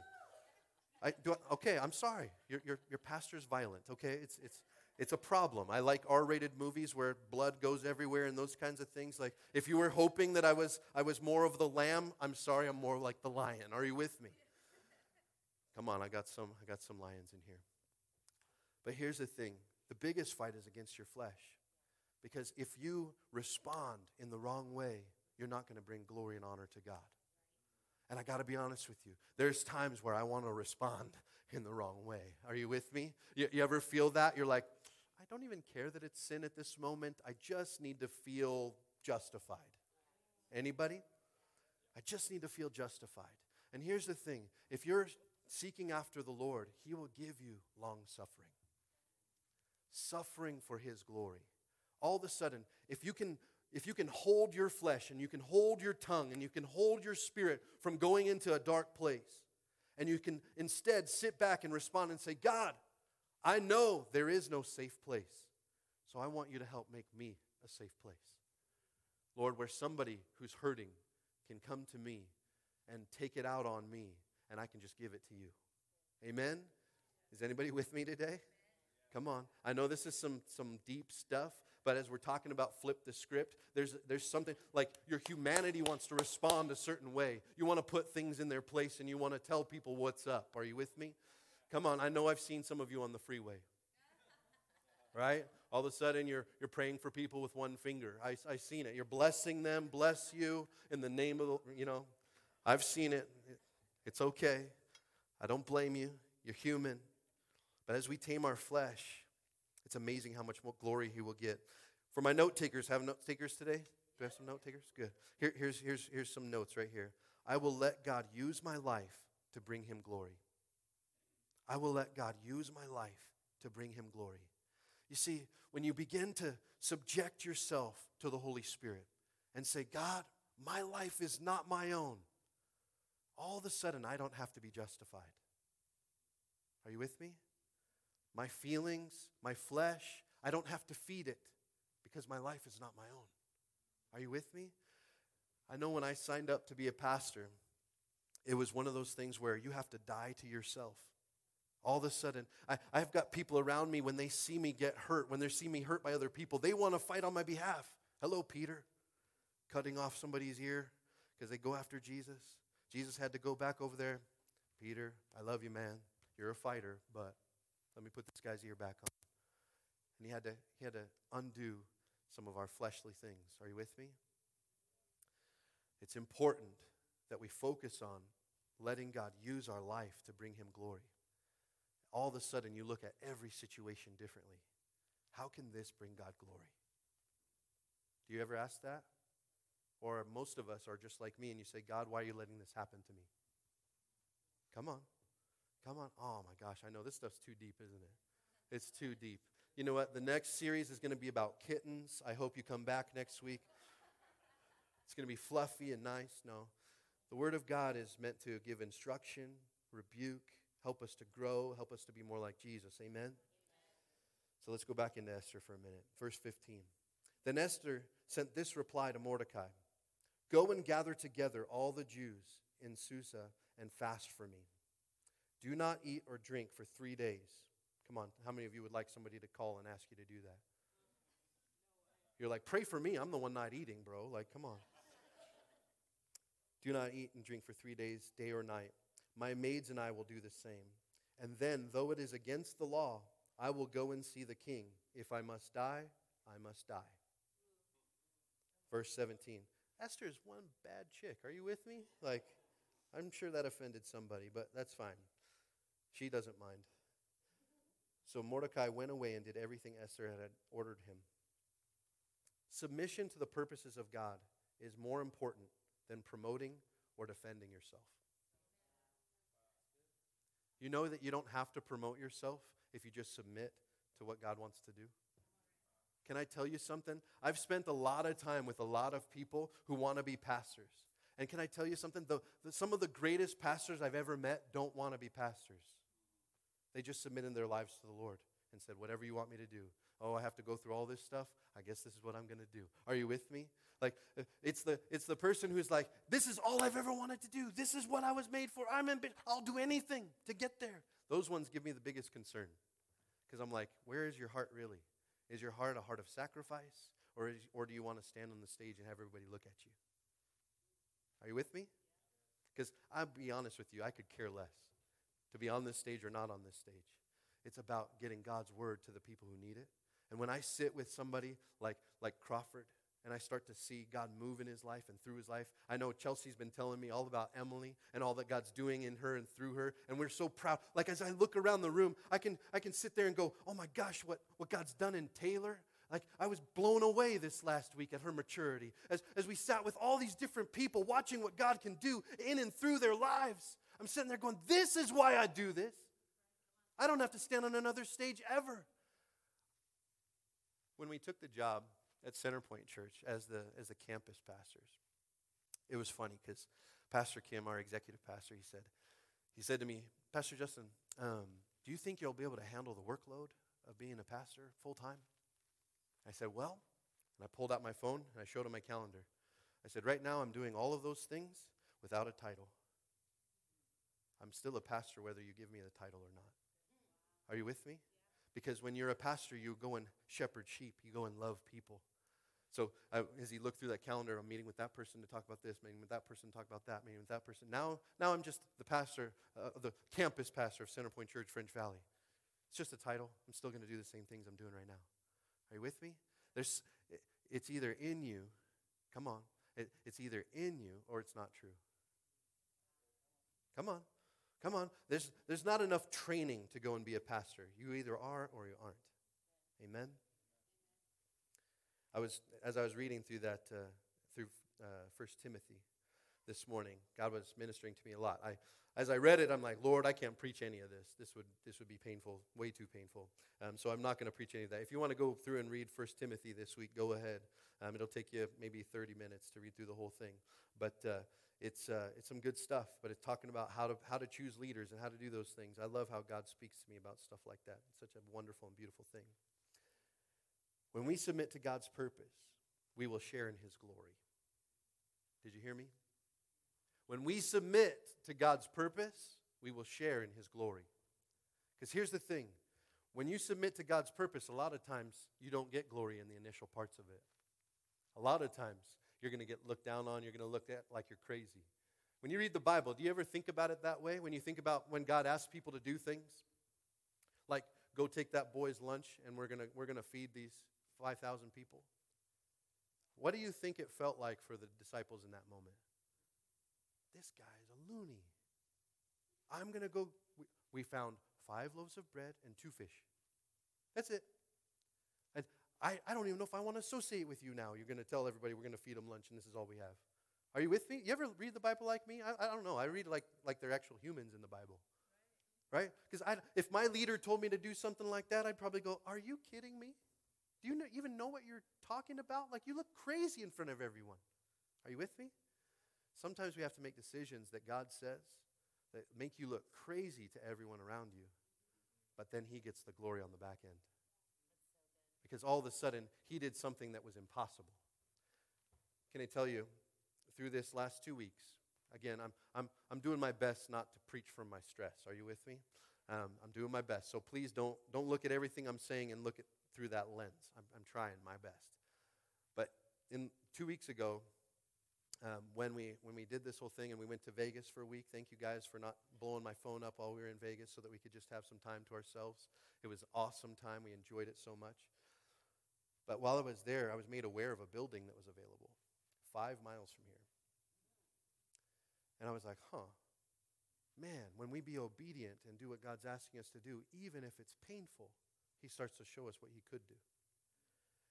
I, do I, okay, I'm sorry. Your, your, your pastor's violent, okay? It's, it's, it's a problem. I like R-rated movies where blood goes everywhere and those kinds of things. Like, if you were hoping that I was, I was more of the lamb, I'm sorry, I'm more like the lion. Are you with me? Come on, I got some, I got some lions in here. But here's the thing: the biggest fight is against your flesh. Because if you respond in the wrong way, you're not going to bring glory and honor to God. And I got to be honest with you. There's times where I want to respond in the wrong way. Are you with me? You, you, ever feel that? You're like, I don't even care that it's sin at this moment. I just need to feel justified. Anybody? I just need to feel justified. And here's the thing if you're seeking after the Lord, He will give you long suffering. Suffering for His glory. All of a sudden, if you can if you can hold your flesh and you can hold your tongue and you can hold your spirit from going into a dark place, and you can instead sit back and respond and say, God, I know there is no safe place, so I want you to help make me a safe place. Lord, where somebody who's hurting can come to me and take it out on me, and I can just give it to you. Amen? Is anybody with me today? Come on. I know this is some, some deep stuff, but as we're talking about flip the script, there's, there's something like your humanity wants to respond a certain way. You want to put things in their place and you want to tell people what's up. Are you with me? Come on. I know I've seen some of you on the freeway. Right? All of a sudden, you're, you're praying for people with one finger. I, I seen it. You're blessing them, bless you in the name of the, you know, I've seen it. It's okay. I don't blame you. You're human. But as we tame our flesh, it's amazing how much more glory He will get. For my note takers, have note takers today? Do I have some note takers? Good. Here, here's, here's, here's some notes right here. I will let God use my life to bring Him glory. I will let God use my life to bring Him glory. You see, when you begin to subject yourself to the Holy Spirit and say, God, my life is not my own, all of a sudden I don't have to be justified. Are you with me? My feelings, my flesh, I don't have to feed it because my life is not my own. Are you with me? I know when I signed up to be a pastor, it was one of those things where you have to die to yourself. All of a sudden, I, I've got people around me when they see me get hurt, when they see me hurt by other people, they want to fight on my behalf. Hello, Peter. Cutting off somebody's ear because they go after Jesus. Jesus had to go back over there. Peter, I love you, man. You're a fighter, but let me put this guy's ear back on. And he had to, he had to undo some of our fleshly things. Are you with me? It's important that we focus on letting God use our life to bring him glory. All of a sudden, you look at every situation differently. How can this bring God glory? Do you ever ask that? Or most of us are just like me and you say, God, why are you letting this happen to me? Come on. Come on. Oh my gosh, I know this stuff's too deep, isn't it? It's too deep. You know what? The next series is going to be about kittens. I hope you come back next week. It's going to be fluffy and nice. No. The Word of God is meant to give instruction, rebuke, help us to grow, help us to be more like Jesus. Amen? So let's go back into Esther for a minute. Verse 15. Then Esther sent this reply to Mordecai Go and gather together all the Jews in Susa and fast for me. Do not eat or drink for three days. Come on, how many of you would like somebody to call and ask you to do that? You're like, pray for me. I'm the one not eating, bro. Like, come on. Do not eat and drink for three days, day or night. My maids and I will do the same. And then, though it is against the law, I will go and see the king. If I must die, I must die. Verse 17. Esther is one bad chick. Are you with me? Like, I'm sure that offended somebody, but that's fine. She doesn't mind. So Mordecai went away and did everything Esther had ordered him. Submission to the purposes of God is more important than promoting or defending yourself. You know that you don't have to promote yourself if you just submit to what God wants to do? Can I tell you something? I've spent a lot of time with a lot of people who want to be pastors. And can I tell you something? The, the, some of the greatest pastors I've ever met don't want to be pastors. They just submitted their lives to the Lord and said, Whatever you want me to do. Oh, I have to go through all this stuff. I guess this is what I'm going to do. Are you with me? Like, uh, it's the, it's the person who's like, This is all I've ever wanted to do. This is what I was made for. I'm ambi- I'll do anything to get there. Those ones give me the biggest concern because I'm like, Where is your heart really? Is your heart a heart of sacrifice? Or, is, or do you want to stand on the stage and have everybody look at you? Are you with me? Because I'll be honest with you, I could care less to be on this stage or not on this stage. It's about getting God's word to the people who need it. And when I sit with somebody like, like Crawford and I start to see God move in his life and through his life, I know Chelsea's been telling me all about Emily and all that God's doing in her and through her. And we're so proud. Like as I look around the room, I can, I can sit there and go, oh my gosh, what, what God's done in Taylor. Like I was blown away this last week at her maturity. As, as we sat with all these different people watching what God can do in and through their lives. I'm sitting there going, This is why I do this. I don't have to stand on another stage ever. When we took the job at Centerpoint Church as the, as the campus pastors, it was funny because Pastor Kim, our executive pastor, he said, he said to me, Pastor Justin, um, do you think you'll be able to handle the workload of being a pastor full time? I said, Well, and I pulled out my phone and I showed him my calendar. I said, Right now I'm doing all of those things without a title. I'm still a pastor whether you give me the title or not. Are you with me? Because when you're a pastor, you go and shepherd sheep, you go and love people. So I, as he looked through that calendar, I'm meeting with that person to talk about this, meeting with that person to talk about that, meeting with that person. Now, now I'm just the pastor, uh, the campus pastor of Centerpoint Church, French Valley. It's just a title. I'm still going to do the same things I'm doing right now. Are you with me? There's, it's either in you, come on, it, it's either in you or it's not true. Come on. Come on. There's, there's not enough training to go and be a pastor. You either are or you aren't. Amen? I was, as I was reading through that, uh, through uh, Timothy this morning, God was ministering to me a lot. I, as I read it, I'm like, Lord, I can't preach any of this. This would, this would be painful, way too painful. Um, so I'm not going to preach any of that. If you want to go through and read First Timothy this week, go ahead. Um, it'll take you maybe 30 minutes to read through the whole thing. But uh, it's, uh, it's some good stuff, but it's talking about how to, how to choose leaders and how to do those things. I love how God speaks to me about stuff like that. It's such a wonderful and beautiful thing. When we submit to God's purpose, we will share in His glory. Did you hear me? When we submit to God's purpose, we will share in His glory. Because here's the thing when you submit to God's purpose, a lot of times you don't get glory in the initial parts of it. A lot of times you're going to get looked down on, you're going to look at like you're crazy. When you read the Bible, do you ever think about it that way? When you think about when God asks people to do things? Like, go take that boy's lunch and we're going to we're to feed these 5,000 people? What do you think it felt like for the disciples in that moment? This guy is a loony. I'm going to go. We found five loaves of bread and two fish. That's it. I, I don't even know if I want to associate with you now. You're going to tell everybody we're going to feed them lunch and this is all we have. Are you with me? You ever read the Bible like me? I, I don't know. I read like, like they're actual humans in the Bible. Right? Because if my leader told me to do something like that, I'd probably go, Are you kidding me? Do you know, even know what you're talking about? Like, you look crazy in front of everyone. Are you with me? Sometimes we have to make decisions that God says that make you look crazy to everyone around you, but then He gets the glory on the back end. Because all of a sudden, He did something that was impossible. Can I tell you, through this last two weeks, again, I'm, I'm, I'm doing my best not to preach from my stress. Are you with me? Um, I'm doing my best. So please don't, don't look at everything I'm saying and look at through that lens. I'm, I'm trying my best. But in two weeks ago, um, when we when we did this whole thing and we went to Vegas for a week. Thank you guys for not blowing my phone up while we were in Vegas so that we could just have some time to ourselves. It was awesome time. We enjoyed it so much. But while I was there, I was made aware of a building that was available five miles from here. And I was like, huh, man, when we be obedient and do what God's asking us to do, even if it's painful, He starts to show us what He could do.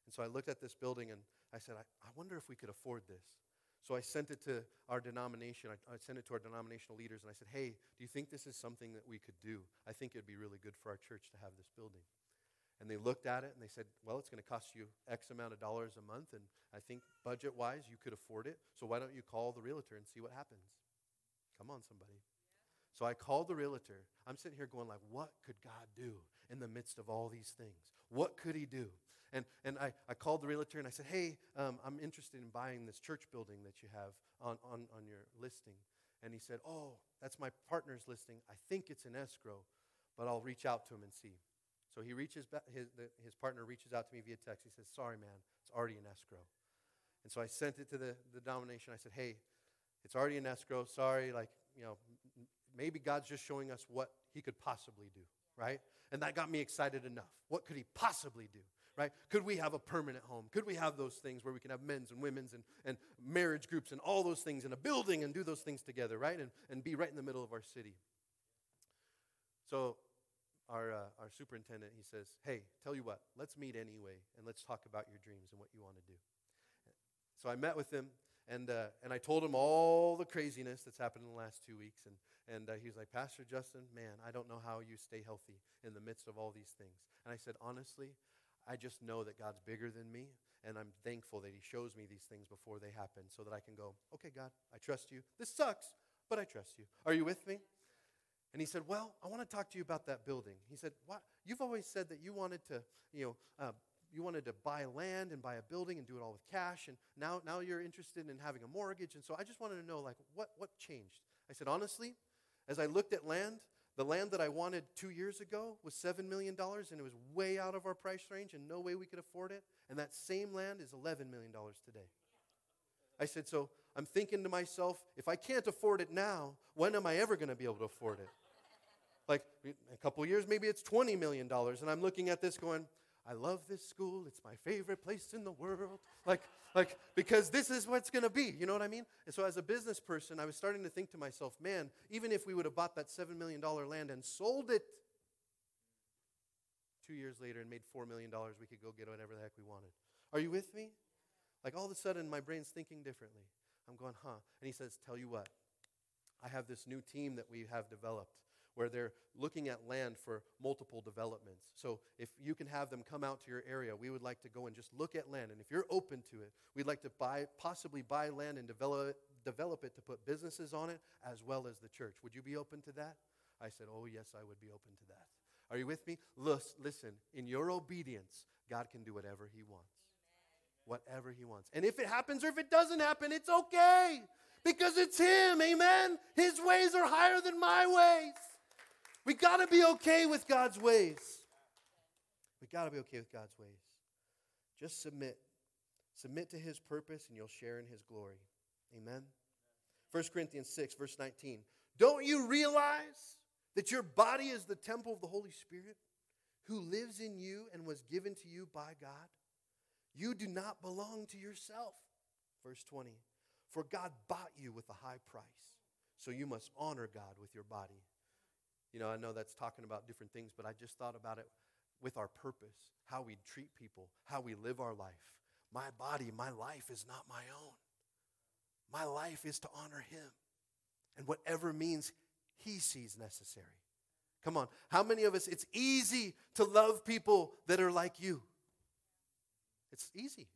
And so I looked at this building and I said, I, I wonder if we could afford this. So I sent it to our denomination. I, I, sent it to our denominational leaders, and I said, Hey, do you think this is something that we could do? I think it'd be really good for our church to have this building. And they looked at it and they said, Well, it's going to cost you X amount of dollars a month, and I think budget wise you could afford it. So why don't you call the realtor and see what happens? Come on, somebody. So I called the realtor. I'm sitting here going like, what could God do in the midst of all these things? What could he do? And, and I, I called the realtor and I said, hey, um, I'm interested in buying this church building that you have on, on, on your listing. And he said, oh, that's my partner's listing. I think it's an escrow, but I'll reach out to him and see. So he reaches his, his partner reaches out to me via text. He says, sorry, man, it's already in escrow. And so I sent it to the, the domination. I said, hey, it's already in escrow. Sorry, like, you know, maybe God's just showing us what he could possibly do, right? And that got me excited enough. What could he possibly do? Right? Could we have a permanent home? Could we have those things where we can have men's and women's and, and marriage groups and all those things in a building and do those things together, right? And, and be right in the middle of our city. So our, uh, our superintendent, he says, hey, tell you what, let's meet anyway and let's talk about your dreams and what you want to do. So I met with him and, uh, and I told him all the craziness that's happened in the last two weeks. And, and uh, he was like, Pastor Justin, man, I don't know how you stay healthy in the midst of all these things. And I said, honestly, I just know that God's bigger than me, and I'm thankful that He shows me these things before they happen so that I can go, okay, God, I trust you. This sucks, but I trust you. Are you with me? And he said, Well, I want to talk to you about that building. He said, What? You've always said that you wanted to, you know, uh, you wanted to buy land and buy a building and do it all with cash, and now, now you're interested in having a mortgage. And so I just wanted to know, like, what, what changed? I said, Honestly, as I looked at land, the land that I wanted two years ago was $7 million, and it was way out of our price range, and no way we could afford it. And that same land is $11 million today. I said, So I'm thinking to myself, if I can't afford it now, when am I ever going to be able to afford it? Like a couple years, maybe it's $20 million. And I'm looking at this going, I love this school. It's my favorite place in the world. Like, like because this is what's going to be. You know what I mean? And so, as a business person, I was starting to think to myself, man, even if we would have bought that $7 million land and sold it two years later and made $4 million, we could go get whatever the heck we wanted. Are you with me? Like, all of a sudden, my brain's thinking differently. I'm going, huh? And he says, Tell you what, I have this new team that we have developed where they're looking at land for multiple developments. So if you can have them come out to your area, we would like to go and just look at land. And if you're open to it, we'd like to buy, possibly buy land and develop it, develop it to put businesses on it as well as the church. Would you be open to that? I said, Oh, yes, I would be open to that. Are you with me? Listen, in your obedience, God can do whatever He wants whatever He wants. And if it happens or if it doesn't happen, it's okay because it's Him. Amen. His ways are higher than my ways. We got to be okay with God's ways. We got to be okay with God's ways. Just submit. Submit to His purpose and you'll share in His glory. Amen. 1 Corinthians 6, verse 19. Don't you realize that your body is the temple of the Holy Spirit who lives in you and was given to you by God? You do not belong to yourself. Verse 20. For God bought you with a high price, so you must honor God with your body. You know, I know that's talking about different things, but I just thought about it with our purpose, how we treat people, how we live our life. My body, my life is not my own. My life is to honor Him and whatever means He sees necessary. Come on, how many of us, it's easy to love people that are like you? It's easy.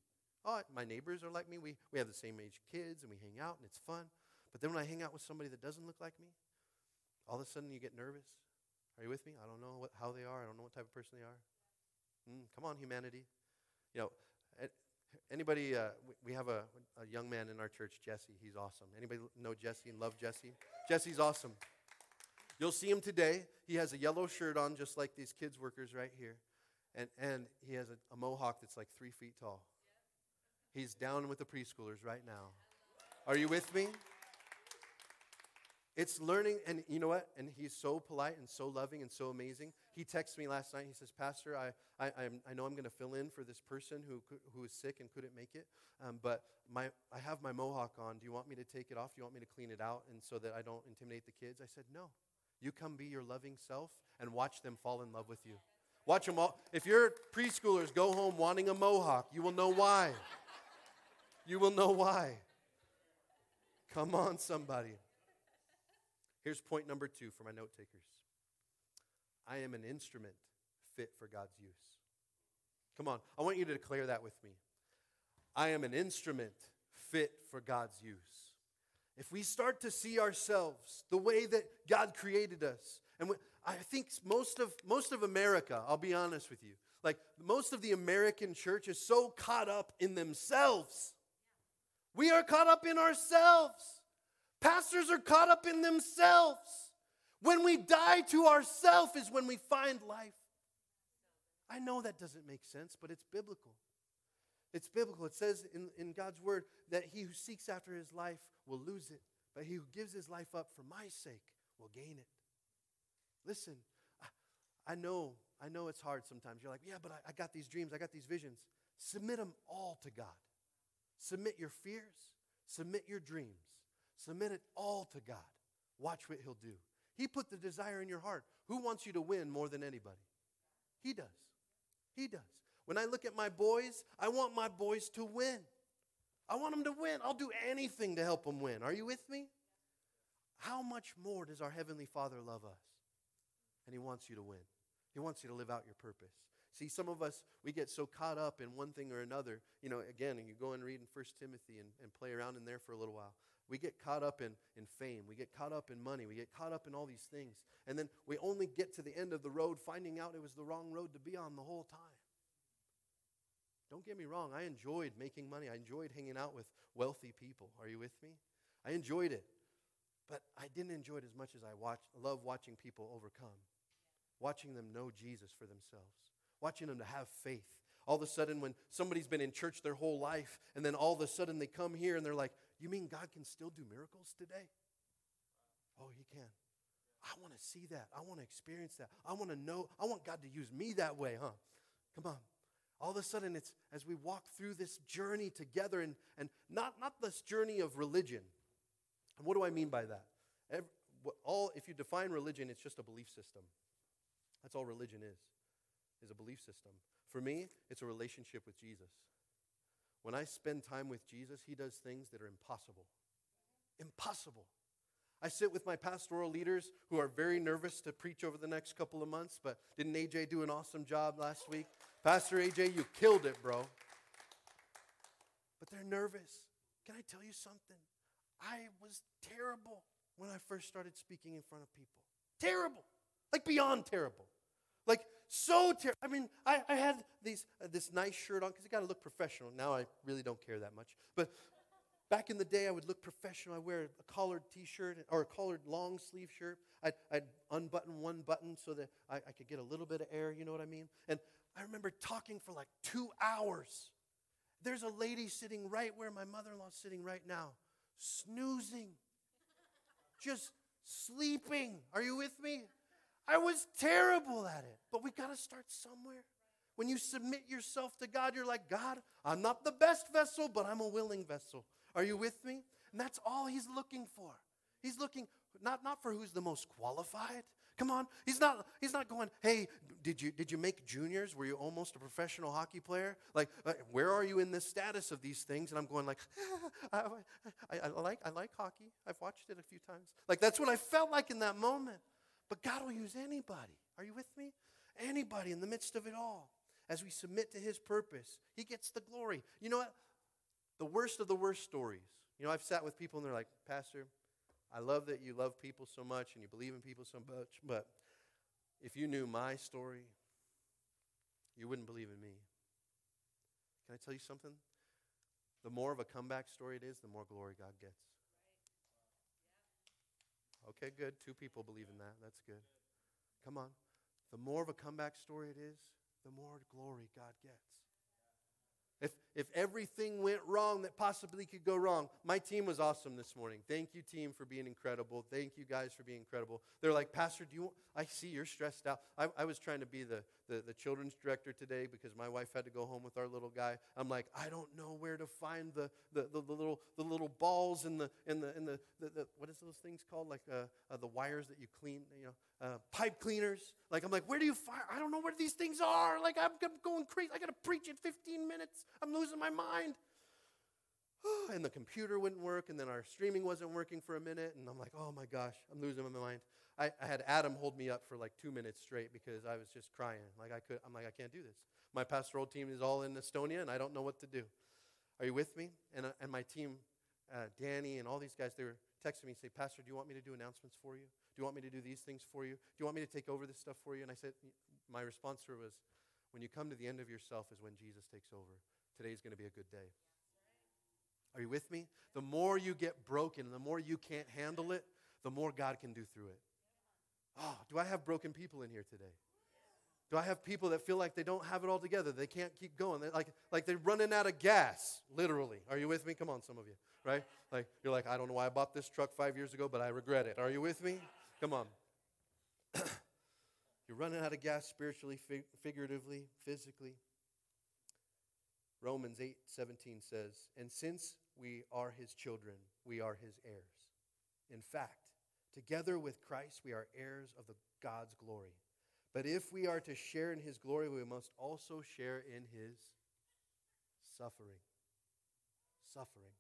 Oh, my neighbors are like me. We, we have the same age kids and we hang out and it's fun. But then when I hang out with somebody that doesn't look like me, all of a sudden you get nervous. Are you with me? I don't know what, how they are. I don't know what type of person they are. Mm, come on, humanity. You know, anybody, uh, we have a, a young man in our church, Jesse. He's awesome. Anybody know Jesse and love Jesse? Jesse's awesome. You'll see him today. He has a yellow shirt on, just like these kids' workers right here. And, and he has a, a mohawk that's like three feet tall. He's down with the preschoolers right now. Are you with me? It's learning, and you know what? And he's so polite and so loving and so amazing. He texted me last night. He says, Pastor, I, I, I know I'm going to fill in for this person who, who is sick and couldn't make it, um, but my, I have my mohawk on. Do you want me to take it off? Do you want me to clean it out and so that I don't intimidate the kids? I said, No. You come be your loving self and watch them fall in love with you. Watch them all. If your preschoolers go home wanting a mohawk, you will know why. You will know why. Come on, somebody. Here's point number two for my note takers I am an instrument fit for God's use. Come on, I want you to declare that with me. I am an instrument fit for God's use. If we start to see ourselves the way that God created us, and I think most of, most of America, I'll be honest with you, like most of the American church is so caught up in themselves. We are caught up in ourselves. Pastors are caught up in themselves. When we die to ourselves is when we find life. I know that doesn't make sense, but it's biblical. It's biblical. It says in, in God's word that he who seeks after his life will lose it, but he who gives his life up for my sake will gain it. Listen, I, I know, I know it's hard sometimes. You're like, yeah, but I, I got these dreams, I got these visions. Submit them all to God. Submit your fears, submit your dreams, submit it all to God. Watch what He'll do. He put the desire in your heart. Who wants you to win more than anybody? He does. He does. When I look at my boys, I want my boys to win. I want them to win. I'll do anything to help them win. Are you with me? How much more does our Heavenly Father love us? And He wants you to win, He wants you to live out your purpose. See, some of us, we get so caught up in one thing or another. You know, again, and you go and read in 1 Timothy and, and play around in there for a little while. We get caught up in, in fame. We get caught up in money. We get caught up in all these things. And then we only get to the end of the road finding out it was the wrong road to be on the whole time. Don't get me wrong, I enjoyed making money. I enjoyed hanging out with wealthy people. Are you with me? I enjoyed it. But I didn't enjoy it as much as I watch, love watching people overcome, watching them know Jesus for themselves, watching them to have faith. All of a sudden, when somebody's been in church their whole life, and then all of a sudden they come here and they're like, You mean God can still do miracles today? Oh, He can. I want to see that. I want to experience that. I want to know. I want God to use me that way, huh? Come on. All of a sudden, it's as we walk through this journey together, and, and not, not this journey of religion. And what do I mean by that? Every, all, if you define religion, it's just a belief system. That's all religion is, is a belief system. For me, it's a relationship with Jesus. When I spend time with Jesus, he does things that are impossible. Impossible. I sit with my pastoral leaders who are very nervous to preach over the next couple of months, but didn't AJ do an awesome job last week? Pastor AJ, you killed it, bro. But they're nervous. Can I tell you something? I was terrible when I first started speaking in front of people. Terrible. Like beyond terrible. Like so terrible. I mean, I, I had these, uh, this nice shirt on because you got to look professional. Now I really don't care that much. But Back in the day, I would look professional. I'd wear a collared t shirt or a collared long sleeve shirt. I'd, I'd unbutton one button so that I, I, could get a little bit of air, you know what I mean? And I remember talking for like two hours. There's a lady sitting right where my mother in law's sitting right now, snoozing, just sleeping. Are you with me? I was terrible at it, but we got to start somewhere. When you submit yourself to God, you're like, God, I'm not the best vessel, but I'm a willing vessel. Are you with me? And that's all he's looking for. He's looking not, not for who's the most qualified. Come on. He's not, he's not going, hey, did you, did you make juniors? Were you almost a professional hockey player? Like, uh, where are you in the status of these things? And I'm going like, I, I, I, like, I like hockey. I've watched it a few times. Like, that's what I felt like in that moment. But God will use anybody. Are you with me? Anybody in the midst of it all. As we submit to his purpose, he gets the glory. You know what? the worst of the worst stories. You know, I've sat with people and they're like, Pastor, I love that you love people so much and you believe in people so much, but if you knew my story, you wouldn't believe in me. Can I tell you something? The more of a comeback story it is, the more glory God gets. Okay, good. Two people believe in that. That's good. Come on. The more of a comeback story it is, the more glory God gets. If, if everything went wrong that possibly could go wrong, my team was awesome this morning. Thank you, team, for being incredible. Thank you guys for being incredible. They're like, Pastor, do you want, I see you're stressed out. I, I was trying to be the, the, the children's director today because my wife had to go home with our little guy. I'm like, I don't know where to find the, the, the, the little, the little balls and the, and the, and the, the, the what is those things called? Like uh, uh, the wires that you clean, you know, uh, pipe cleaners. Like, I'm like, where do you find? I don't know where these things are. Like, I'm going crazy. I got to preach in 15 minutes. I'm losing my mind. and the computer wouldn't work, and then our streaming wasn't working for a minute, and I'm like, oh my gosh, I'm losing my mind. I, I had Adam hold me up for like two minutes straight because I was just crying. Like I could, I'm like, I can't do this. My pastoral team is all in Estonia, and I don't know what to do. Are you with me? And, uh, and my team, uh, Danny and all these guys, they were texting me, say, Pastor, do you want me to do announcements for you? Do you want me to do these things for you? Do you want me to take over this stuff for you? And I said, my response to her was, when you come to the end of yourself is when Jesus takes over. Today's going to be a good day. Are you with me? The more you get broken, the more you can't handle it, the more God can do through it. Oh, do I have broken people in here today? Do I have people that feel like they don't have it all together? They can't keep going. They're like, like they're running out of gas, literally. Are you with me? Come on, some of you, right? Like, you're like, I don't know why I bought this truck five years ago, but I regret it. Are you with me? Come on. you're running out of gas spiritually, fig- figuratively, physically. Romans 8 17 says, And since we are his children, we are his heirs. In fact, Together with Christ, we are heirs of the God's glory. But if we are to share in his glory, we must also share in his suffering. suffering.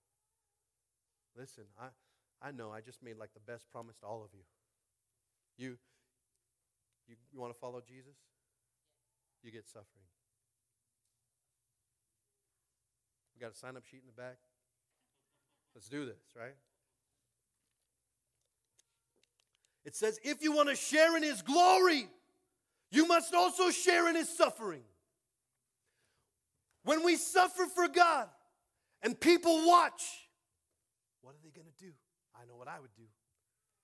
Listen, I, I know I just made like the best promise to all of you. You, you, you want to follow Jesus? You get suffering. Got a sign up sheet in the back. Let's do this, right? It says, if you want to share in his glory, you must also share in his suffering. When we suffer for God and people watch, what are they going to do? I know what I would do.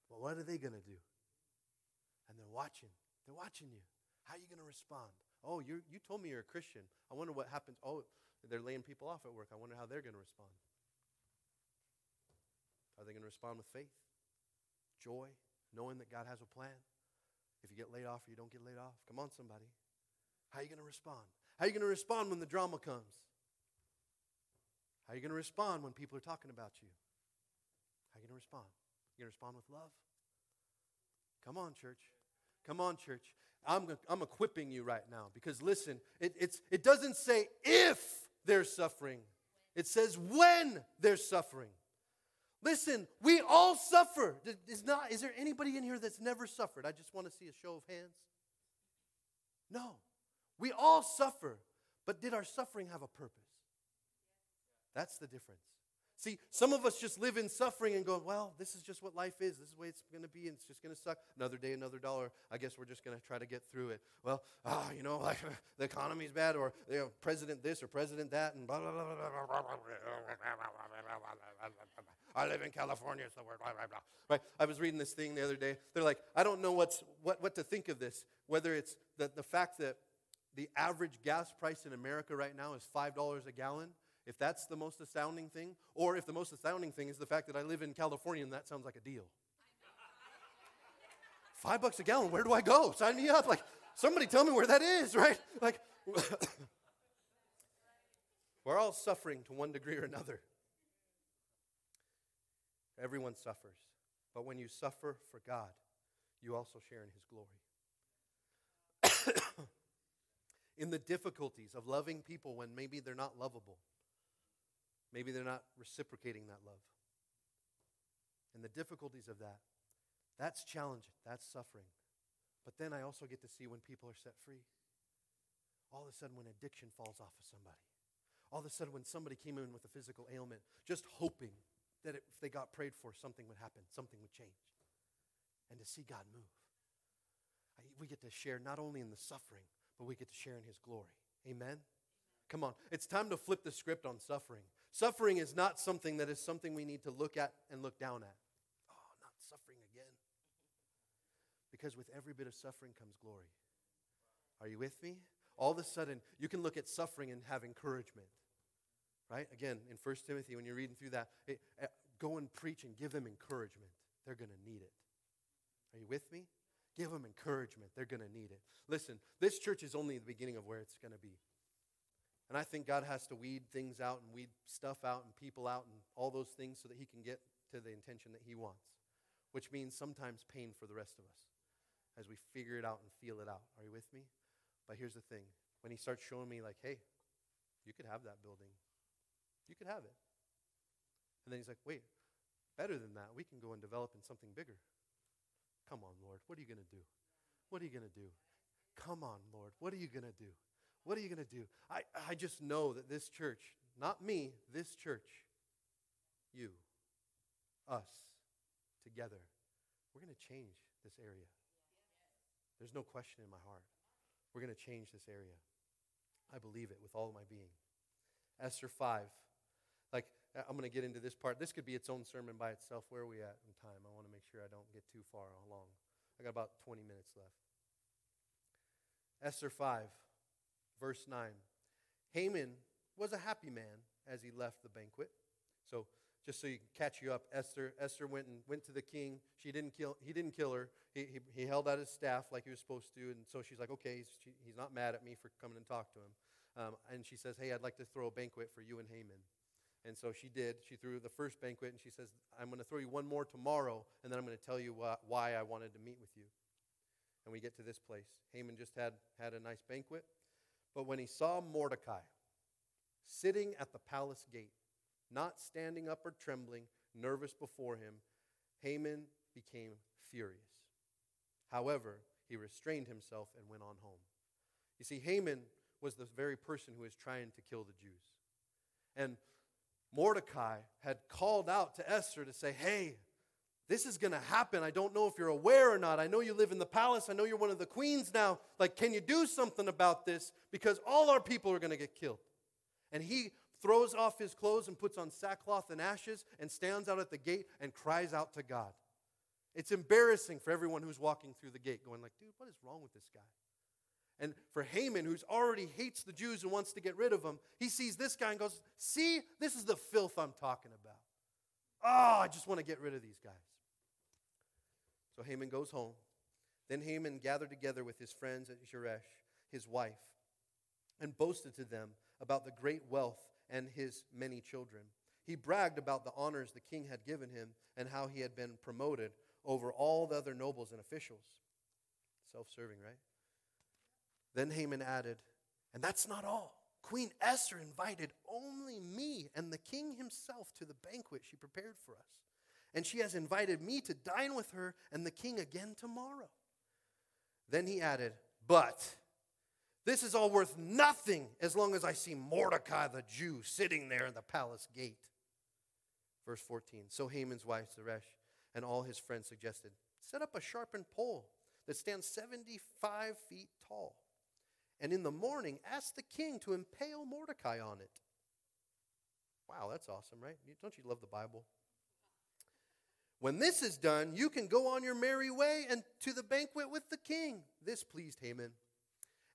But what are they going to do? And they're watching. They're watching you. How are you going to respond? Oh, you you told me you're a Christian. I wonder what happens. Oh, they're laying people off at work. I wonder how they're going to respond. Are they going to respond with faith, joy, knowing that God has a plan? If you get laid off or you don't get laid off, come on, somebody. How are you going to respond? How are you going to respond when the drama comes? How are you going to respond when people are talking about you? How are you going to respond? You going to respond with love? Come on, church. Come on, church. I'm, I'm equipping you right now because listen, it, it's, it doesn't say if there's suffering, it says when there's suffering. Listen, we all suffer. Is, not, is there anybody in here that's never suffered? I just want to see a show of hands. No. We all suffer. But did our suffering have a purpose? That's the difference. See, some of us just live in suffering and go, well, this is just what life is. This is the way it's going to be, and it's just going to suck. Another day, another dollar. I guess we're just going to try to get through it. Well, ah, you know, like the economy's bad, or you know, president this or president that, and blah, blah, blah, blah, blah, blah, I live in California, so we're blah, blah, blah. Right? I was reading this thing the other day. They're like, I don't know what's, what, what to think of this, whether it's the, the fact that the average gas price in America right now is $5 a gallon if that's the most astounding thing, or if the most astounding thing is the fact that I live in California and that sounds like a deal. Five bucks a gallon, where do I go? Sign me up. Like, somebody tell me where that is, right? Like, we're all suffering to one degree or another. Everyone suffers. But when you suffer for God, you also share in his glory. in the difficulties of loving people when maybe they're not lovable, Maybe they're not reciprocating that love. And the difficulties of that, that's challenging, that's suffering. But then I also get to see when people are set free. All of a sudden, when addiction falls off of somebody. All of a sudden, when somebody came in with a physical ailment, just hoping that if they got prayed for, something would happen, something would change. And to see God move. We get to share not only in the suffering, but we get to share in His glory. Amen? Come on. It's time to flip the script on suffering. Suffering is not something that is something we need to look at and look down at. Oh, not suffering again. Because with every bit of suffering comes glory. Are you with me? All of a sudden, you can look at suffering and have encouragement. Right? Again, in 1 Timothy, when you're reading through that, it, uh, go and preach and give them encouragement. They're going to need it. Are you with me? Give them encouragement. They're going to need it. Listen, this church is only the beginning of where it's going to be. And I think God has to weed things out and weed stuff out and people out and all those things so that He can get to the intention that He wants, which means sometimes pain for the rest of us as we figure it out and feel it out. Are you with me? But here's the thing when He starts showing me, like, hey, you could have that building, you could have it. And then He's like, wait, better than that, we can go and develop in something bigger. Come on, Lord, what are you going to do? What are you going to do? Come on, Lord, what are you going to do? What are you going to do? I, I just know that this church, not me, this church, you, us, together, we're going to change this area. There's no question in my heart. We're going to change this area. I believe it with all my being. Esther 5. Like, I'm going to get into this part. This could be its own sermon by itself. Where are we at in time? I want to make sure I don't get too far along. I got about 20 minutes left. Esther 5 verse 9. Haman was a happy man as he left the banquet. So just so you can catch you up, Esther, Esther went and went to the king. She didn't kill, he didn't kill her. He, he, he held out his staff like he was supposed to. And so she's like, okay, he's, she, he's not mad at me for coming and talk to him. Um, and she says, hey, I'd like to throw a banquet for you and Haman. And so she did. She threw the first banquet, and she says, I'm going to throw you one more tomorrow, and then I'm going to tell you wh- why I wanted to meet with you. And we get to this place. Haman just had, had a nice banquet. But when he saw Mordecai sitting at the palace gate, not standing up or trembling, nervous before him, Haman became furious. However, he restrained himself and went on home. You see, Haman was the very person who was trying to kill the Jews. And Mordecai had called out to Esther to say, Hey, this is going to happen. I don't know if you're aware or not. I know you live in the palace. I know you're one of the queens now. Like, can you do something about this? Because all our people are going to get killed. And he throws off his clothes and puts on sackcloth and ashes and stands out at the gate and cries out to God. It's embarrassing for everyone who's walking through the gate, going like, dude, what is wrong with this guy? And for Haman, who's already hates the Jews and wants to get rid of them, he sees this guy and goes, See, this is the filth I'm talking about. Oh, I just want to get rid of these guys. So Haman goes home. Then Haman gathered together with his friends at Zeresh, his wife, and boasted to them about the great wealth and his many children. He bragged about the honors the king had given him and how he had been promoted over all the other nobles and officials. Self serving, right? Then Haman added, And that's not all. Queen Esther invited only me and the king himself to the banquet she prepared for us. And she has invited me to dine with her and the king again tomorrow. Then he added, But this is all worth nothing as long as I see Mordecai the Jew sitting there in the palace gate. Verse 14 So Haman's wife, Zeresh, and all his friends suggested, Set up a sharpened pole that stands 75 feet tall. And in the morning, ask the king to impale Mordecai on it. Wow, that's awesome, right? Don't you love the Bible? When this is done, you can go on your merry way and to the banquet with the king. This pleased Haman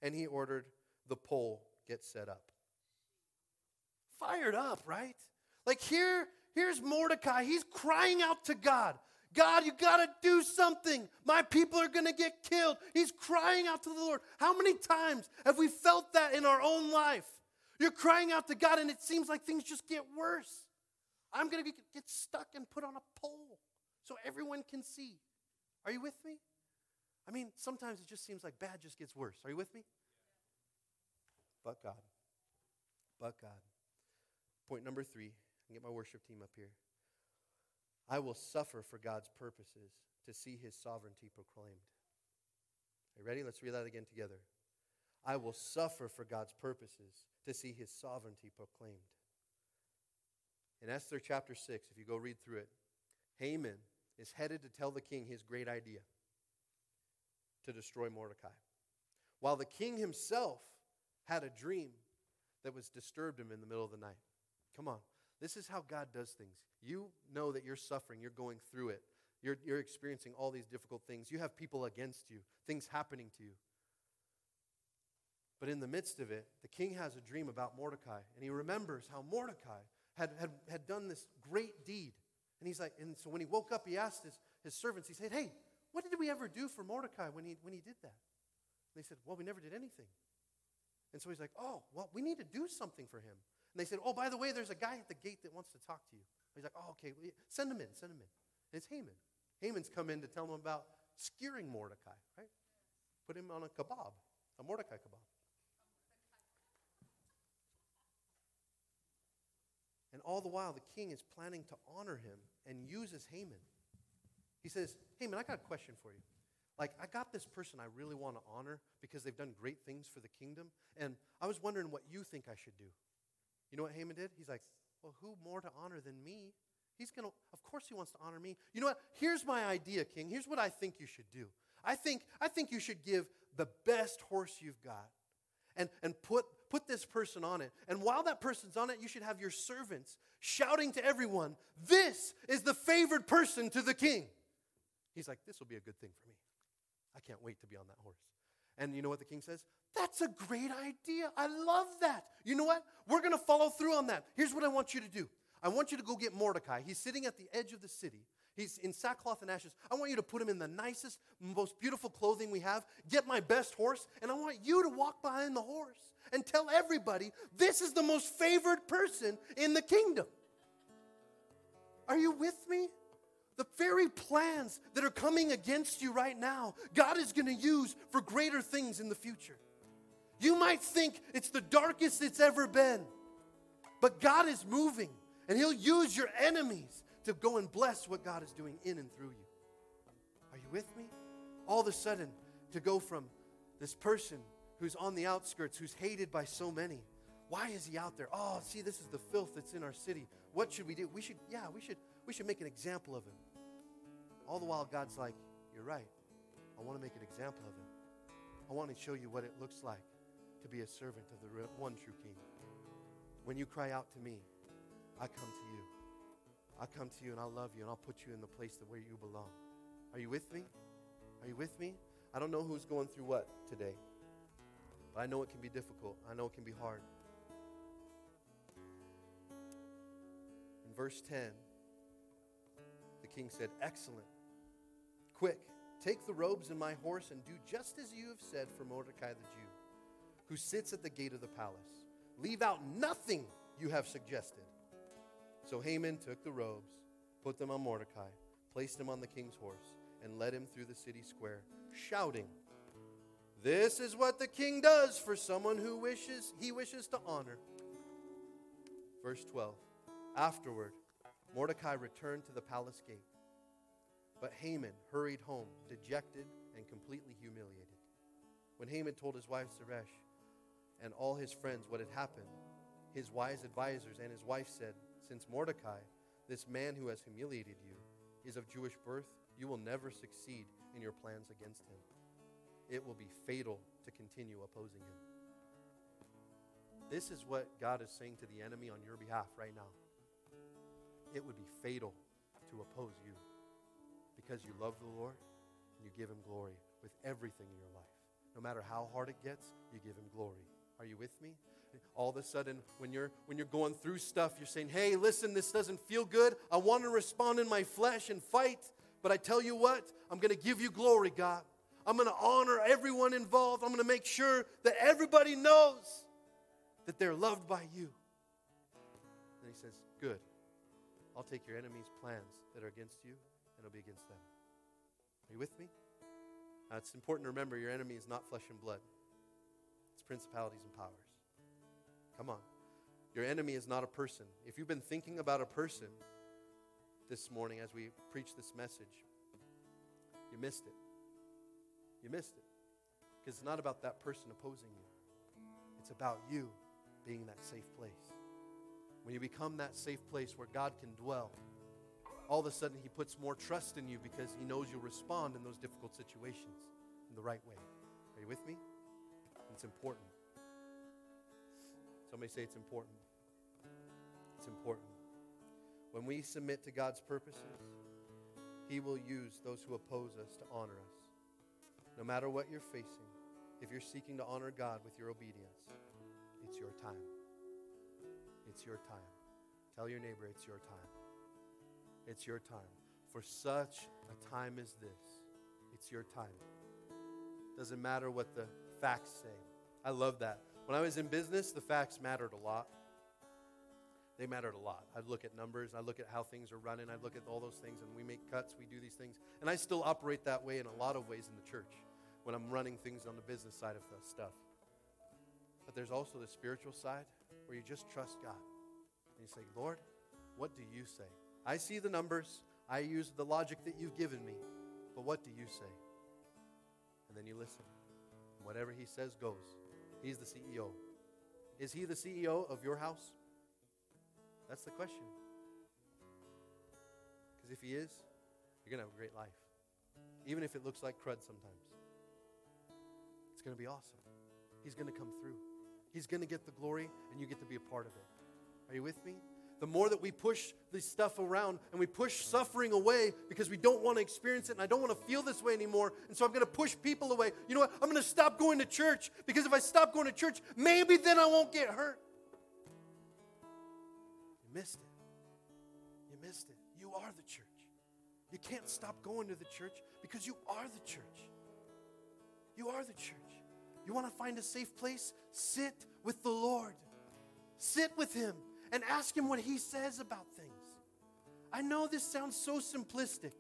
and he ordered the pole get set up. Fired up, right? Like here, here's Mordecai. He's crying out to God. God, you got to do something. My people are going to get killed. He's crying out to the Lord. How many times have we felt that in our own life? You're crying out to God, and it seems like things just get worse. I'm going to get stuck and put on a pole so everyone can see. Are you with me? I mean, sometimes it just seems like bad just gets worse. Are you with me? But God. But God. Point number three. I get my worship team up here. I will suffer for God's purposes to see his sovereignty proclaimed. Are you ready? Let's read that again together. I will suffer for God's purposes to see his sovereignty proclaimed. In Esther chapter 6, if you go read through it, Haman is headed to tell the king his great idea to destroy Mordecai. While the king himself had a dream that was disturbed him in the middle of the night. Come on. This is how God does things. You know that you're suffering, you're going through it, you're, you're experiencing all these difficult things. You have people against you, things happening to you. But in the midst of it, the king has a dream about Mordecai, and he remembers how Mordecai had, had, had done this great deed. And he's like, and so when he woke up, he asked his, his servants, he said, Hey, what did we ever do for Mordecai when he, when he did that? And they said, Well, we never did anything. And so he's like, Oh, well, we need to do something for him. And they said, Oh, by the way, there's a guy at the gate that wants to talk to you. He's like, Oh, okay, send him in, send him in. And it's Haman. Haman's come in to tell him about skewering Mordecai, right? Put him on a kebab, a Mordecai kebab. And all the while, the king is planning to honor him and uses Haman. He says, Haman, I got a question for you. Like, I got this person I really want to honor because they've done great things for the kingdom. And I was wondering what you think I should do. You know what Haman did? He's like, Well, who more to honor than me? He's going to, of course, he wants to honor me. You know what? Here's my idea, King. Here's what I think you should do. I think, I think you should give the best horse you've got and, and put, put this person on it. And while that person's on it, you should have your servants shouting to everyone, This is the favored person to the king. He's like, This will be a good thing for me. I can't wait to be on that horse. And you know what the king says? That's a great idea. I love that. You know what? We're going to follow through on that. Here's what I want you to do I want you to go get Mordecai. He's sitting at the edge of the city. He's in sackcloth and ashes. I want you to put him in the nicest, most beautiful clothing we have. Get my best horse, and I want you to walk behind the horse and tell everybody this is the most favored person in the kingdom. Are you with me? The very plans that are coming against you right now, God is going to use for greater things in the future. You might think it's the darkest it's ever been, but God is moving And He'll use your enemies to go and bless what God is doing in and through you. Are you with me? All of a sudden, to go from this person who's on the outskirts, who's hated by so many. Why is he out there? Oh, see, this is the filth that's in our city. What should we do? We should, yeah, we should, we should make an example of him. All the while, God's like, You're right. I want to make an example of him. I want to show you what it looks like to be a servant of the one true King. When you cry out to me, I come to you. I come to you and I'll love you and I'll put you in the place where you belong. Are you with me? Are you with me? I don't know who's going through what today, but I know it can be difficult. I know it can be hard. In verse 10, the king said, Excellent. Quick, take the robes and my horse and do just as you have said for Mordecai the Jew, who sits at the gate of the palace. Leave out nothing you have suggested. So Haman took the robes, put them on Mordecai, placed him on the king's horse, and led him through the city square, shouting, This is what the king does for someone who wishes he wishes to honor. Verse 12. Afterward, Mordecai returned to the palace gate. But Haman hurried home, dejected and completely humiliated. When Haman told his wife Zeresh and all his friends what had happened, his wise advisers and his wife said, Since Mordecai, this man who has humiliated you, is of Jewish birth, you will never succeed in your plans against him. It will be fatal to continue opposing him. This is what God is saying to the enemy on your behalf right now. It would be fatal to oppose you because you love the Lord and you give him glory with everything in your life. No matter how hard it gets, you give him glory. Are you with me? All of a sudden, when you're when you're going through stuff, you're saying, "Hey, listen, this doesn't feel good. I want to respond in my flesh and fight, but I tell you what, I'm going to give you glory, God. I'm going to honor everyone involved. I'm going to make sure that everybody knows that they're loved by you." And he says, "Good. I'll take your enemies' plans that are against you, and it'll be against them." Are you with me? Now, it's important to remember your enemy is not flesh and blood. It's principalities and powers. Come on. Your enemy is not a person. If you've been thinking about a person this morning as we preach this message, you missed it. You missed it. Because it's not about that person opposing you, it's about you being that safe place. When you become that safe place where God can dwell, all of a sudden He puts more trust in you because He knows you'll respond in those difficult situations in the right way. Are you with me? It's important. Somebody say it's important. It's important. When we submit to God's purposes, He will use those who oppose us to honor us. No matter what you're facing, if you're seeking to honor God with your obedience, it's your time. It's your time. Tell your neighbor it's your time. It's your time. For such a time as this, it's your time. Doesn't matter what the facts say. I love that. When I was in business, the facts mattered a lot. They mattered a lot. I'd look at numbers, I look at how things are running, I look at all those things, and we make cuts, we do these things. And I still operate that way in a lot of ways in the church when I'm running things on the business side of the stuff. But there's also the spiritual side where you just trust God. And you say, Lord, what do you say? I see the numbers, I use the logic that you've given me, but what do you say? And then you listen. Whatever he says goes. He's the CEO. Is he the CEO of your house? That's the question. Because if he is, you're going to have a great life. Even if it looks like crud sometimes. It's going to be awesome. He's going to come through. He's going to get the glory, and you get to be a part of it. Are you with me? The more that we push this stuff around and we push suffering away because we don't want to experience it and I don't want to feel this way anymore. And so I'm going to push people away. You know what? I'm going to stop going to church because if I stop going to church, maybe then I won't get hurt. You missed it. You missed it. You are the church. You can't stop going to the church because you are the church. You are the church. You want to find a safe place? Sit with the Lord. Sit with Him and ask Him what He says about things. I know this sounds so simplistic.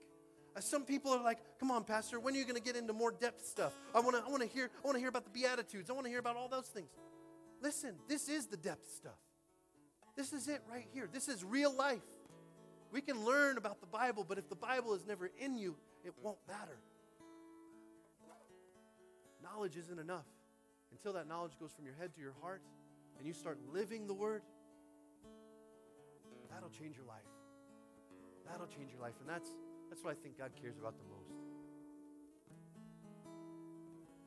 Uh, some people are like, "Come on, Pastor, when are you going to get into more depth stuff? I want to, I want to hear, I want to hear about the Beatitudes. I want to hear about all those things." Listen, this is the depth stuff. This is it right here. This is real life. We can learn about the Bible, but if the Bible is never in you, it won't matter. Knowledge isn't enough. Until that knowledge goes from your head to your heart and you start living the Word, that'll change your life. That'll change your life. And that's, that's what I think God cares about the most.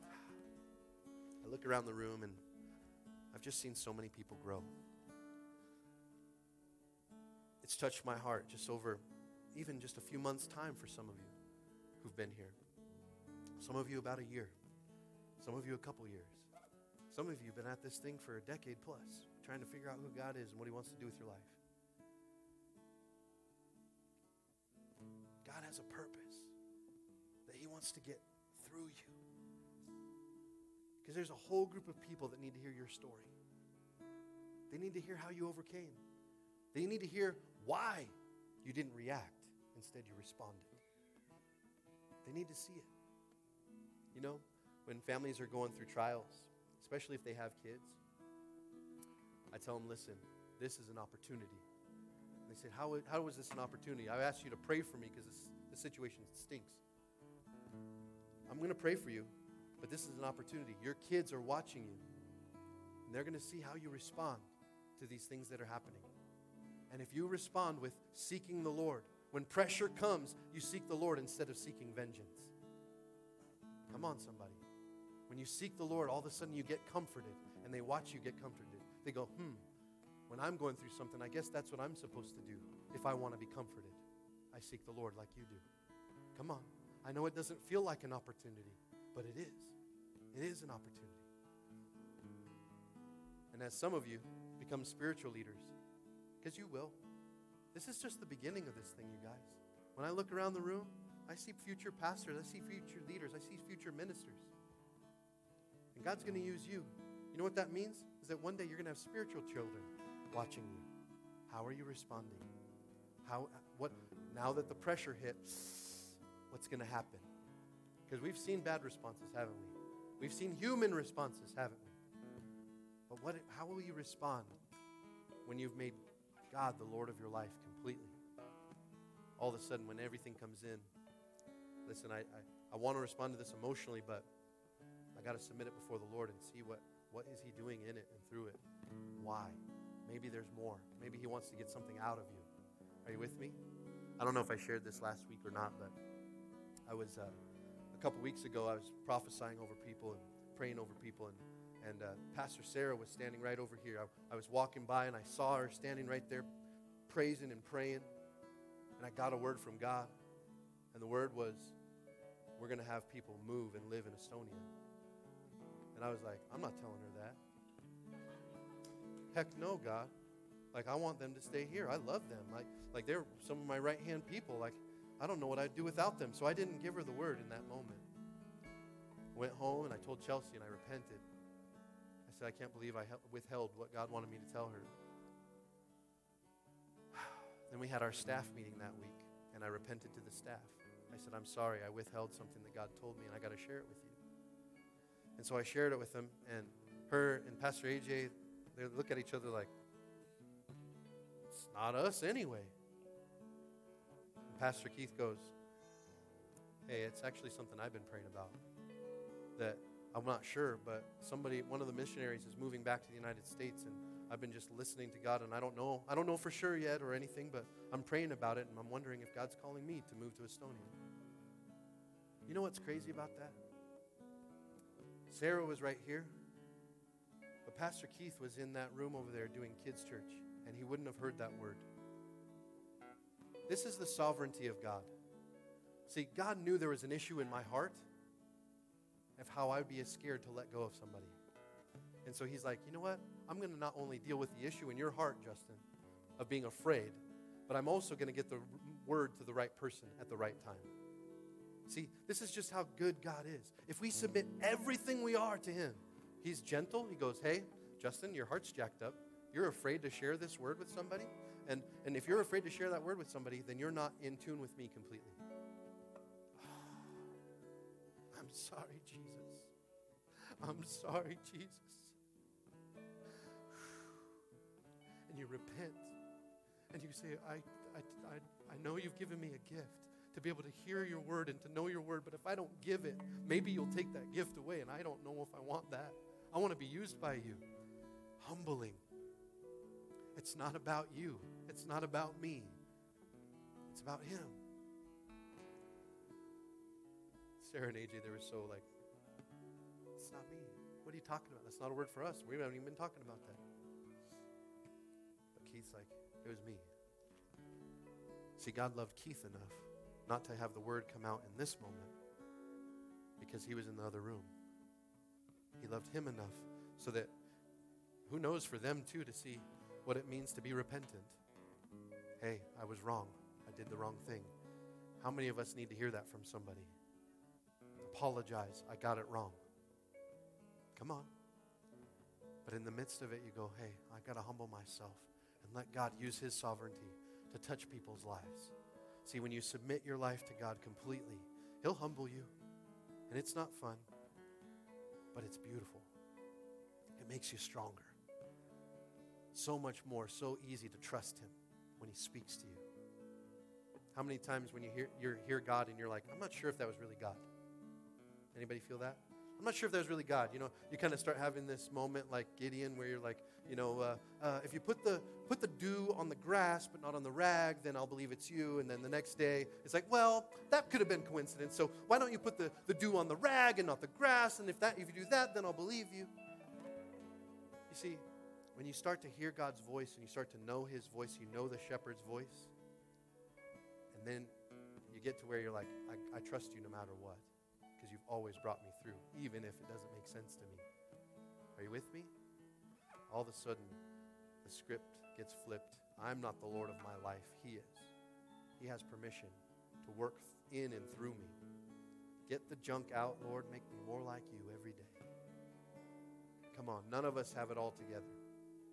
I look around the room and I've just seen so many people grow. It's touched my heart just over even just a few months' time for some of you who've been here. Some of you about a year. Some of you a couple years. Some of you have been at this thing for a decade plus, trying to figure out who God is and what He wants to do with your life. Has a purpose that He wants to get through you. Because there's a whole group of people that need to hear your story. They need to hear how you overcame. They need to hear why you didn't react, instead, you responded. They need to see it. You know, when families are going through trials, especially if they have kids, I tell them, listen, this is an opportunity. And they said, how, how was this an opportunity? I asked you to pray for me because the situation stinks. I'm going to pray for you, but this is an opportunity. Your kids are watching you, and they're going to see how you respond to these things that are happening. And if you respond with seeking the Lord, when pressure comes, you seek the Lord instead of seeking vengeance. Come on, somebody. When you seek the Lord, all of a sudden you get comforted, and they watch you get comforted. They go, hmm, when I'm going through something, I guess that's what I'm supposed to do if I want to be comforted. I seek the Lord like you do. Come on. I know it doesn't feel like an opportunity, but it is. It is an opportunity. And as some of you become spiritual leaders, because you will, this is just the beginning of this thing, you guys. When I look around the room, I see future pastors, I see future leaders, I see future ministers. And God's going to use you. You know what that means? Is that one day you're going to have spiritual children watching you. How are you responding? How what now that the pressure hits, what's going to happen? Because we've seen bad responses, haven't we? We've seen human responses, haven't we? But what how will you respond when you've made God the Lord of your life completely? All of a sudden, when everything comes in, listen, I, I, I want to respond to this emotionally, but I got to submit it before the Lord and see what, what is He doing in it and through it. Why? Maybe there's more. Maybe He wants to get something out of you. Are you with me? I don't know if I shared this last week or not, but I was uh, a couple weeks ago. I was prophesying over people and praying over people, and and uh, Pastor Sarah was standing right over here. I, I was walking by and I saw her standing right there, praising and praying, and I got a word from God, and the word was, "We're going to have people move and live in Estonia." And I was like, "I'm not telling her that." Heck no, God. Like I want them to stay here. I love them. Like like they're some of my right hand people. Like I don't know what I'd do without them. So I didn't give her the word in that moment. Went home and I told Chelsea and I repented. I said I can't believe I withheld what God wanted me to tell her. then we had our staff meeting that week and I repented to the staff. I said I'm sorry. I withheld something that God told me and I got to share it with you. And so I shared it with them and her and Pastor AJ they look at each other like not us anyway. And Pastor Keith goes, Hey, it's actually something I've been praying about. That I'm not sure, but somebody, one of the missionaries is moving back to the United States, and I've been just listening to God, and I don't know, I don't know for sure yet or anything, but I'm praying about it, and I'm wondering if God's calling me to move to Estonia. You know what's crazy about that? Sarah was right here, but Pastor Keith was in that room over there doing kids' church and he wouldn't have heard that word. This is the sovereignty of God. See, God knew there was an issue in my heart of how I'd be as scared to let go of somebody. And so he's like, you know what? I'm going to not only deal with the issue in your heart, Justin, of being afraid, but I'm also going to get the word to the right person at the right time. See, this is just how good God is. If we submit everything we are to Him, He's gentle. He goes, Hey, Justin, your heart's jacked up. You're afraid to share this word with somebody? And, and if you're afraid to share that word with somebody, then you're not in tune with me completely. I'm sorry, Jesus. I'm sorry, Jesus. And and you repent and you say, I, I, I, I know you've given me a gift to be able to hear your word and to know your word, but if I don't give it, maybe you'll take that gift away, and I don't know if I want that. I want to be used by you. Humbling. It's not about you, it's not about me, it's about Him. Sarah and AJ, they were so like, it's not me. What are you talking about? That's not a word for us. We haven't even been talking about that. But Keith's like, it was me. See, God loved Keith enough not to have the word come out in this moment because he was in the other room. He loved him enough so that who knows for them too to see what it means to be repentant. Hey, I was wrong. I did the wrong thing. How many of us need to hear that from somebody? Apologize. I got it wrong. Come on. But in the midst of it, you go, hey, I got to humble myself and let God use His sovereignty to touch people's lives. See, when you submit your life to God completely, He'll humble you. And it's not fun, but it's beautiful. It makes you stronger. So much more, so easy to trust Him when He speaks to you. How many times when you hear, you hear God and you're like, I'm not sure if that was really God? Anybody feel that? I'm not sure if that was really God. You know, you kind of start having this moment like Gideon where you're like, you know, uh, uh, if you put the, put the dew on the grass but not on the rag, then I'll believe it's you. And then the next day, it's like, well, that could have been coincidence. So why don't you put the, the dew on the rag and not the grass? And if, that, if you do that, then I'll believe you. You see, when you start to hear God's voice and you start to know his voice, you know the shepherd's voice. And then you get to where you're like, I, I trust you no matter what because you've always brought me through, even if it doesn't make sense to me. Are you with me? All of a sudden, the script gets flipped. I'm not the Lord of my life, He is. He has permission to work in and through me. Get the junk out, Lord. Make me more like you every day. Come on, none of us have it all together.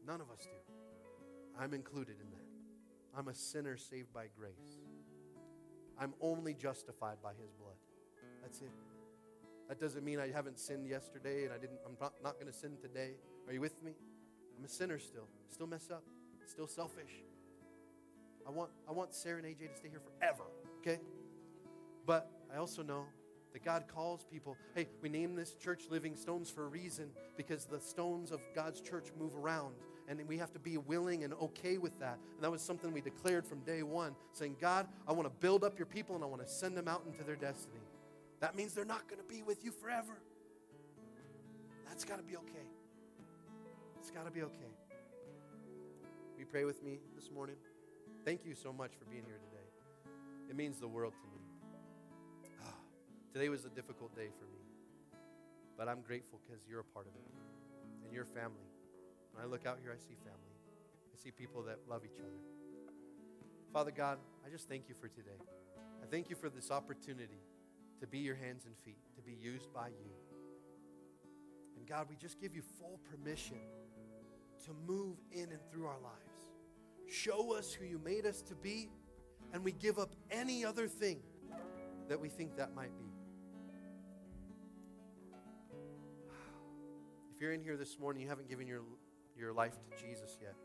None of us do. I'm included in that. I'm a sinner saved by grace. I'm only justified by His blood. That's it. That doesn't mean I haven't sinned yesterday and I didn't, I'm not, not going to sin today. Are you with me? I'm a sinner still. Still mess up. Still selfish. I want, I want Sarah and AJ to stay here forever, okay? But I also know that God calls people. Hey, we name this church Living Stones for a reason because the stones of God's church move around. And we have to be willing and okay with that. And that was something we declared from day one, saying, God, I want to build up your people and I want to send them out into their destiny. That means they're not going to be with you forever. That's got to be okay. It's got to be okay. You pray with me this morning? Thank you so much for being here today. It means the world to me. Ah, today was a difficult day for me, but I'm grateful because you're a part of it and your family. When I look out here, I see family. I see people that love each other. Father God, I just thank you for today. I thank you for this opportunity to be your hands and feet, to be used by you. And God, we just give you full permission to move in and through our lives. Show us who you made us to be, and we give up any other thing that we think that might be. If you're in here this morning, you haven't given your, your life to Jesus yet.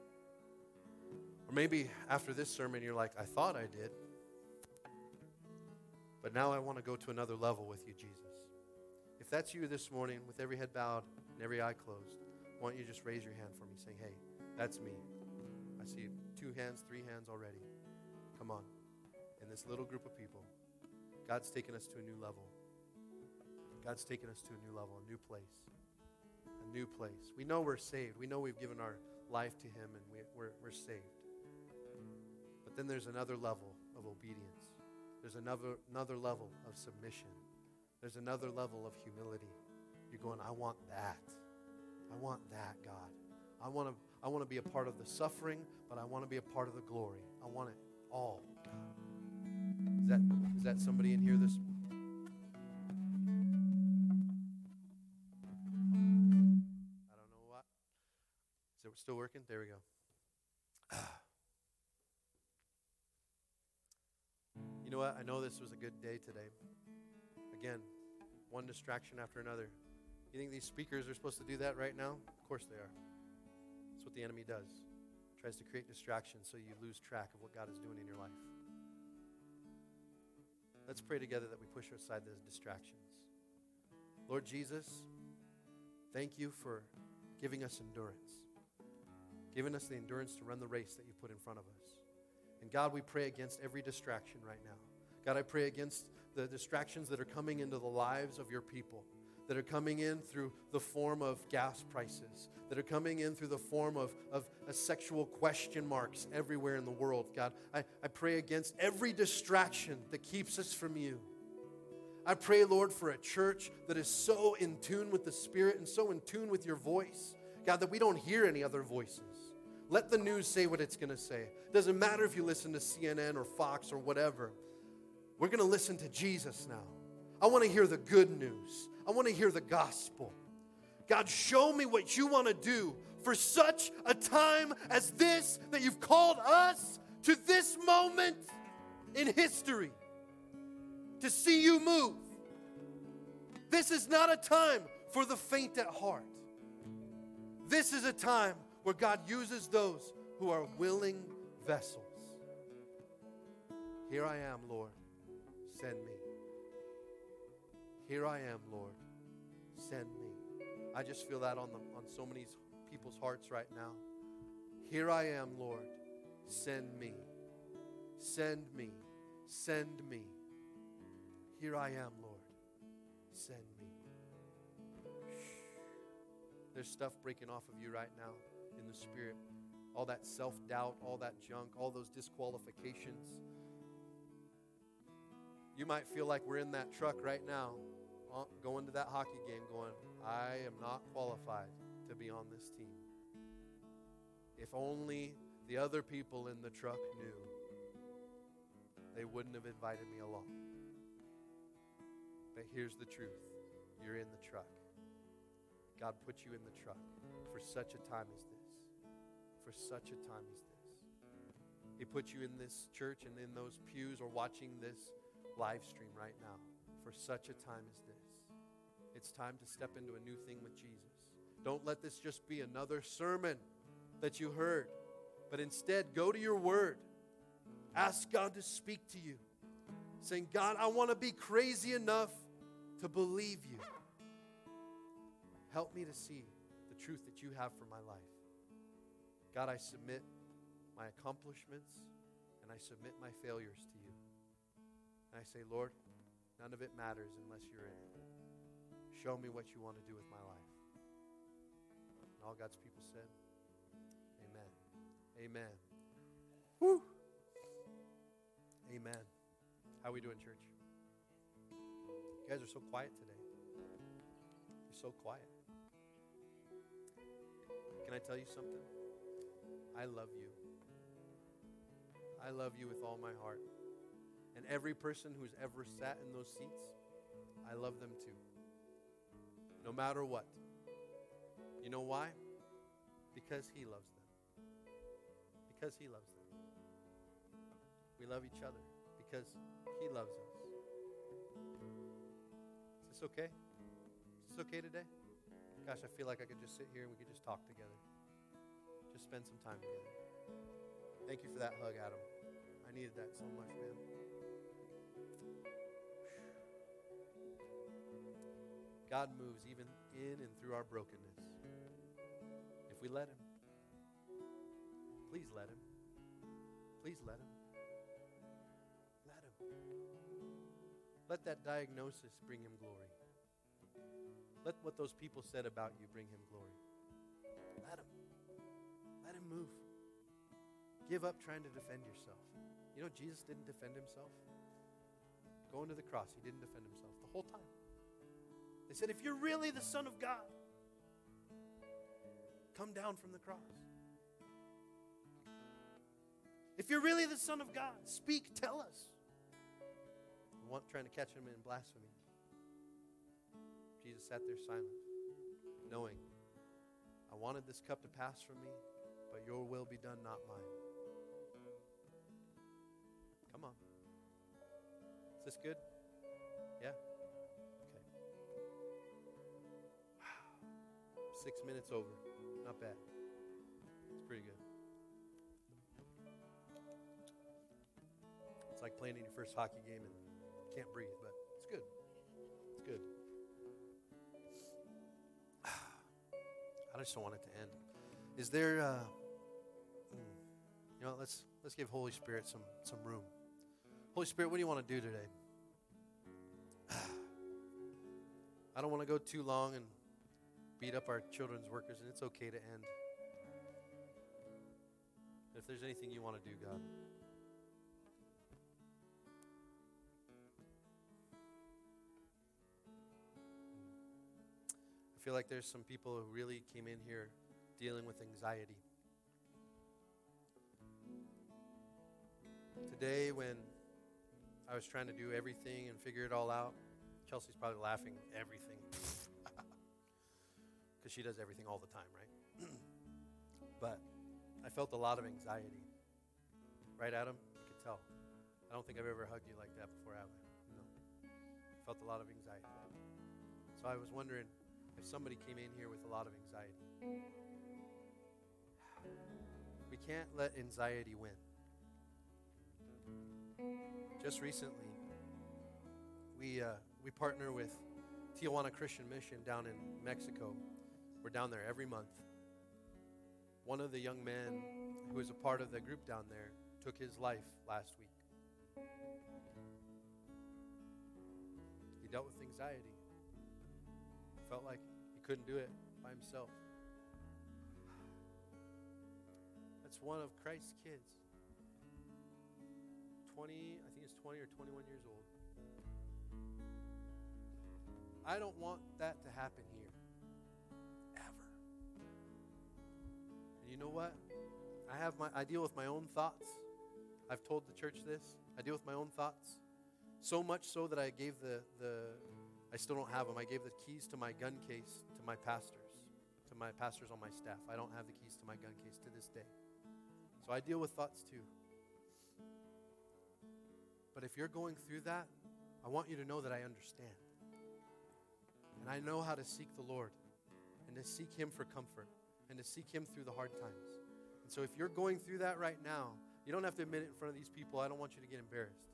Or maybe after this sermon, you're like, I thought I did. But now I want to go to another level with you, Jesus. If that's you this morning, with every head bowed and every eye closed, I want you just raise your hand for me, saying, Hey, that's me. I see two hands, three hands already. Come on. In this little group of people, God's taken us to a new level. God's taken us to a new level, a new place. A new place. We know we're saved. We know we've given our life to Him and we, we're, we're saved. But then there's another level of obedience. There's another, another level of submission. There's another level of humility. You're going, I want that. I want that, God. I want to I want to be a part of the suffering, but I want to be a part of the glory. I want it all, Is that is that somebody in here this Still working? There we go. You know what? I know this was a good day today. Again, one distraction after another. You think these speakers are supposed to do that right now? Of course they are. That's what the enemy does. tries to create distractions so you lose track of what God is doing in your life. Let's pray together that we push aside those distractions. Lord Jesus, thank you for giving us endurance, giving us the endurance to run the race that you put in front of us. And God, we pray against every distraction right now. God, I pray against the distractions that are coming into the lives of your people, that are coming in through the form of gas prices, that are coming in through the form of, of uh, sexual question marks everywhere in the world. God, I, I pray against every distraction that keeps us from you. I pray, Lord, for a church that is so in tune with the Spirit and so in tune with your voice, God, that we don't hear any other voices. Let the news say what it's going to say. Doesn't matter if you listen to CNN or Fox or whatever. We're going to listen to Jesus now. I want to hear the good news. I want to hear the gospel. God, show me what you want to do for such a time as this that you've called us to this moment in history to see you move. This is not a time for the faint at heart. This is a time where God uses those who are willing vessels. Here I am, Lord. Send me. Here I am, Lord. Send me. I just feel that on, the, on so many people's hearts right now. Here I am, Lord. Send me. Send me. Send me. Here I am, Lord. Send me. There's stuff breaking off of you right now the spirit. All that self doubt, all that junk, all those disqualifications. You might feel like we're in that truck right now, uh, going to that hockey game, going, I am not qualified to be on this team. If only the other people in the truck knew, they wouldn't have invited me along. But here's the truth you're in the truck. God put you in the truck for such a time as this. For such a time as this. He put you in this church and in those pews or watching this live stream right now for such a time as this. It's time to step into a new thing with Jesus. Don't let this just be another sermon that you heard, but instead go to your word. Ask God to speak to you, saying, God, I want to be crazy enough to believe you. Help me to see the truth that you have for my life. God, I submit my accomplishments and I submit my failures to you. And I say, Lord, none of it matters unless you're in it. Show me what you want to do with my life. And all God's people said, Amen. Amen. Woo. Amen. How we doing, church? You guys are so quiet today. You're so quiet. Can I tell you something? I love you. I love you with all my heart. And every person who's ever sat in those seats, I love them too. No matter what. You know why? Because He loves them. Because He loves them. We love each other because He loves us. Is this okay? Is this okay today? Gosh, I feel like I could just sit here and we could just talk together. Just spend some time together. Thank you for that hug, Adam. I needed that so much, man. God moves even in and through our brokenness. If we let Him. Please let Him. Please let Him. Let Him. Let that diagnosis bring Him glory. Let what those people said about you bring Him glory. Let Him. Move. Give up trying to defend yourself. You know, Jesus didn't defend Himself. Going to the cross, He didn't defend Himself the whole time. They said, if you're really the Son of God, come down from the cross. If you're really the Son of God, speak, tell us. Want, trying to catch him in blasphemy. Jesus sat there silent, knowing, I wanted this cup to pass from me, but your will be done, not mine. Come on. Is this good? Yeah? Okay. Wow. Six minutes over. Not bad. It's pretty good. It's like playing in your first hockey game and can't breathe, but it's good. It's good. I just don't want it to end. Is there. Uh, you know, let's let's give Holy Spirit some some room. Holy Spirit, what do you want to do today? I don't want to go too long and beat up our children's workers, and it's okay to end. If there's anything you want to do, God. I feel like there's some people who really came in here dealing with anxiety. Today, when I was trying to do everything and figure it all out, Chelsea's probably laughing everything. Because she does everything all the time, right? but I felt a lot of anxiety. Right, Adam? You could tell. I don't think I've ever hugged you like that before, have I? No. I felt a lot of anxiety. So I was wondering if somebody came in here with a lot of anxiety. We can't let anxiety win. Just recently, we, uh, we partner with Tijuana Christian Mission down in Mexico. We're down there every month. One of the young men who was a part of the group down there took his life last week. He dealt with anxiety. Felt like he couldn't do it by himself. That's one of Christ's kids. 20, I think it's 20 or 21 years old. I don't want that to happen here. Ever. And you know what? I have my I deal with my own thoughts. I've told the church this. I deal with my own thoughts. So much so that I gave the the I still don't have them. I gave the keys to my gun case to my pastors, to my pastors on my staff. I don't have the keys to my gun case to this day. So I deal with thoughts too. But if you're going through that, I want you to know that I understand. And I know how to seek the Lord and to seek Him for comfort and to seek Him through the hard times. And so if you're going through that right now, you don't have to admit it in front of these people. I don't want you to get embarrassed.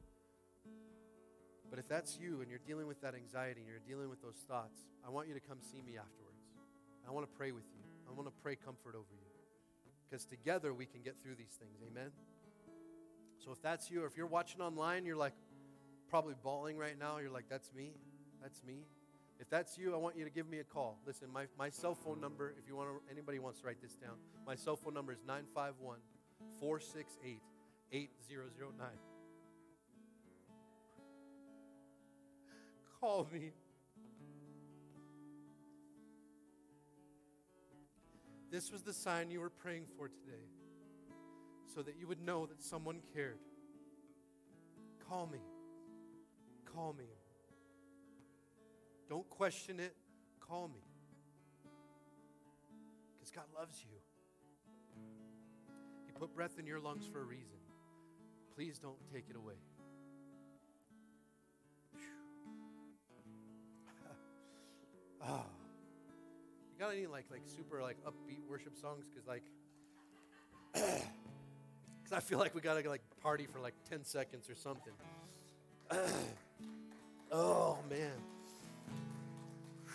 But if that's you and you're dealing with that anxiety and you're dealing with those thoughts, I want you to come see me afterwards. I want to pray with you. I want to pray comfort over you. Because together we can get through these things. Amen? So if that's you, or if you're watching online, you're like probably bawling right now. You're like, that's me. That's me. If that's you, I want you to give me a call. Listen, my, my cell phone number, if you want to, anybody wants to write this down, my cell phone number is 951 468 8009. Call me. This was the sign you were praying for today so that you would know that someone cared. Call me. Call me. Don't question it. Call me. Because God loves you. He put breath in your lungs for a reason. Please don't take it away. oh. You got any like like super like upbeat worship songs? Because like I feel like we gotta like party for like 10 seconds or something. oh man.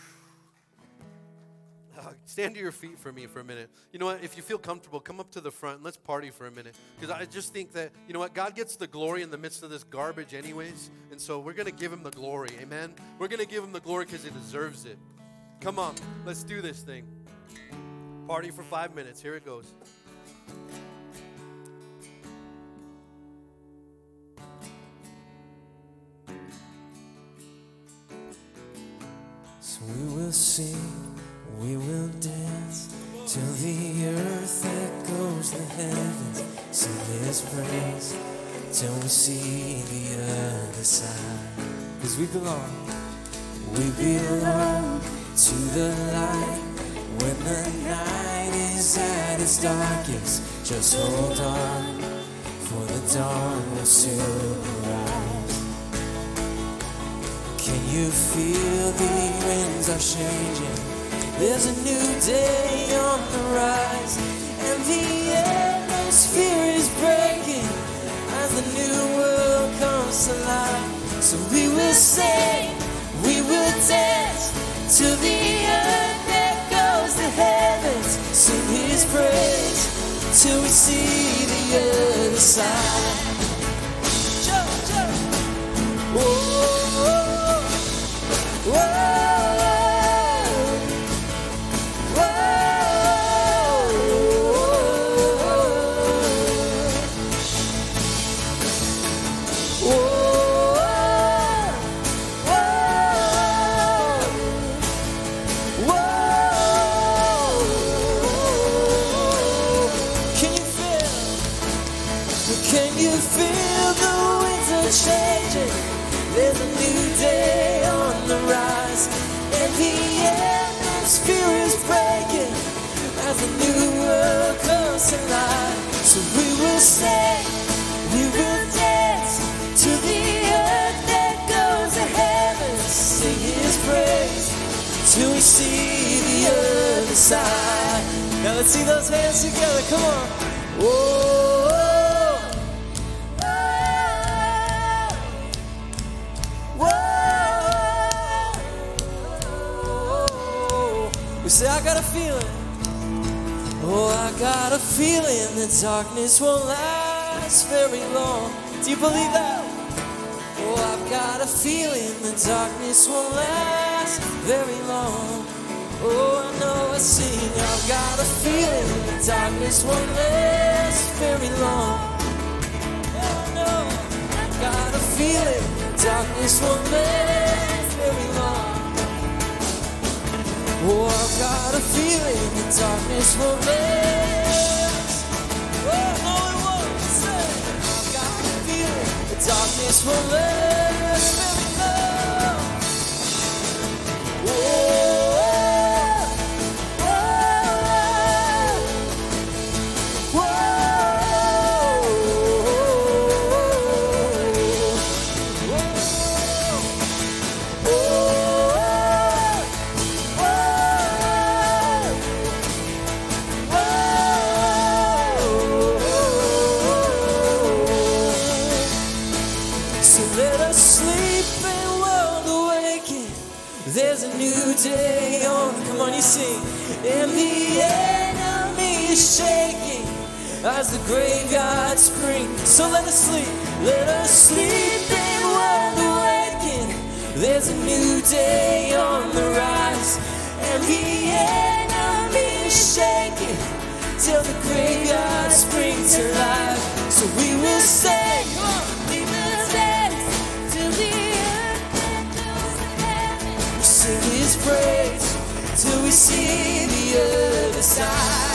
Uh, stand to your feet for me for a minute. You know what? If you feel comfortable, come up to the front and let's party for a minute. Because I just think that, you know what? God gets the glory in the midst of this garbage, anyways. And so we're going to give him the glory. Amen? We're going to give him the glory because he deserves it. Come on, let's do this thing. Party for five minutes. Here it goes. Sing, we will dance till the earth echoes the heavens. Sing His praise till we see the other side. Cause we belong, we belong to the light. When the night is at its darkest, just hold on, for the dawn will soon. Can you feel the winds are changing? There's a new day on the rise, and the atmosphere is breaking as the new world comes. to alive. So we will sing, we will dance to the earth goes to heavens. Sing His praise till we see the other side. Whoa, side. Now let's see those hands together. Come on. Whoa. Whoa. We say, I got a feeling. Oh, I got a feeling the darkness won't last very long. Do you believe that? Oh, I've got a feeling the darkness won't last very long. Oh, I know I sing. I've got a feeling the darkness won't last very long. Oh, no, I've got a feeling the darkness won't last very long. Oh, I've got a feeling the darkness won't last. Oh, no, it won't. I've got a feeling the darkness won't last as the graveyard springs. So let us sleep. Let us sleep and world awaken. There's a new day on the rise. And the enemy is shaking till the graveyard springs to life. So we will sing. We will dance till the earth goes to heaven. sing his praise till we see the other side.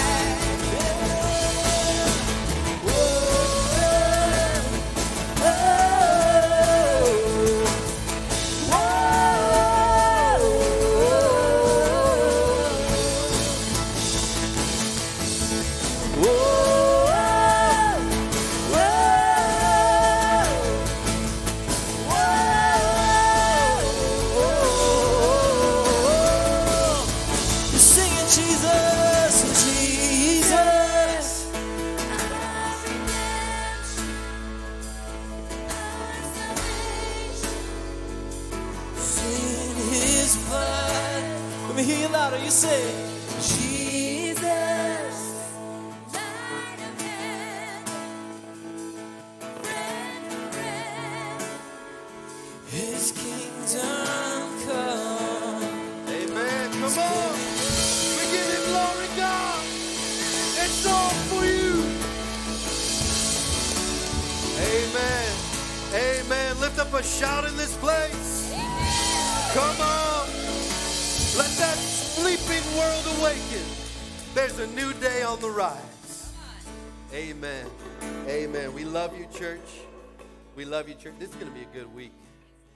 Church. This is going to be a good week.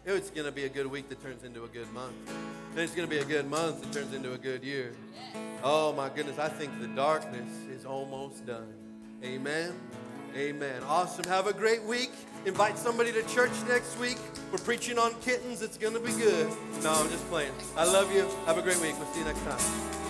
It's going to be a good week that turns into a good month. And it's going to be a good month that turns into a good year. Oh, my goodness. I think the darkness is almost done. Amen. Amen. Awesome. Have a great week. Invite somebody to church next week. We're preaching on kittens. It's going to be good. No, I'm just playing. I love you. Have a great week. We'll see you next time.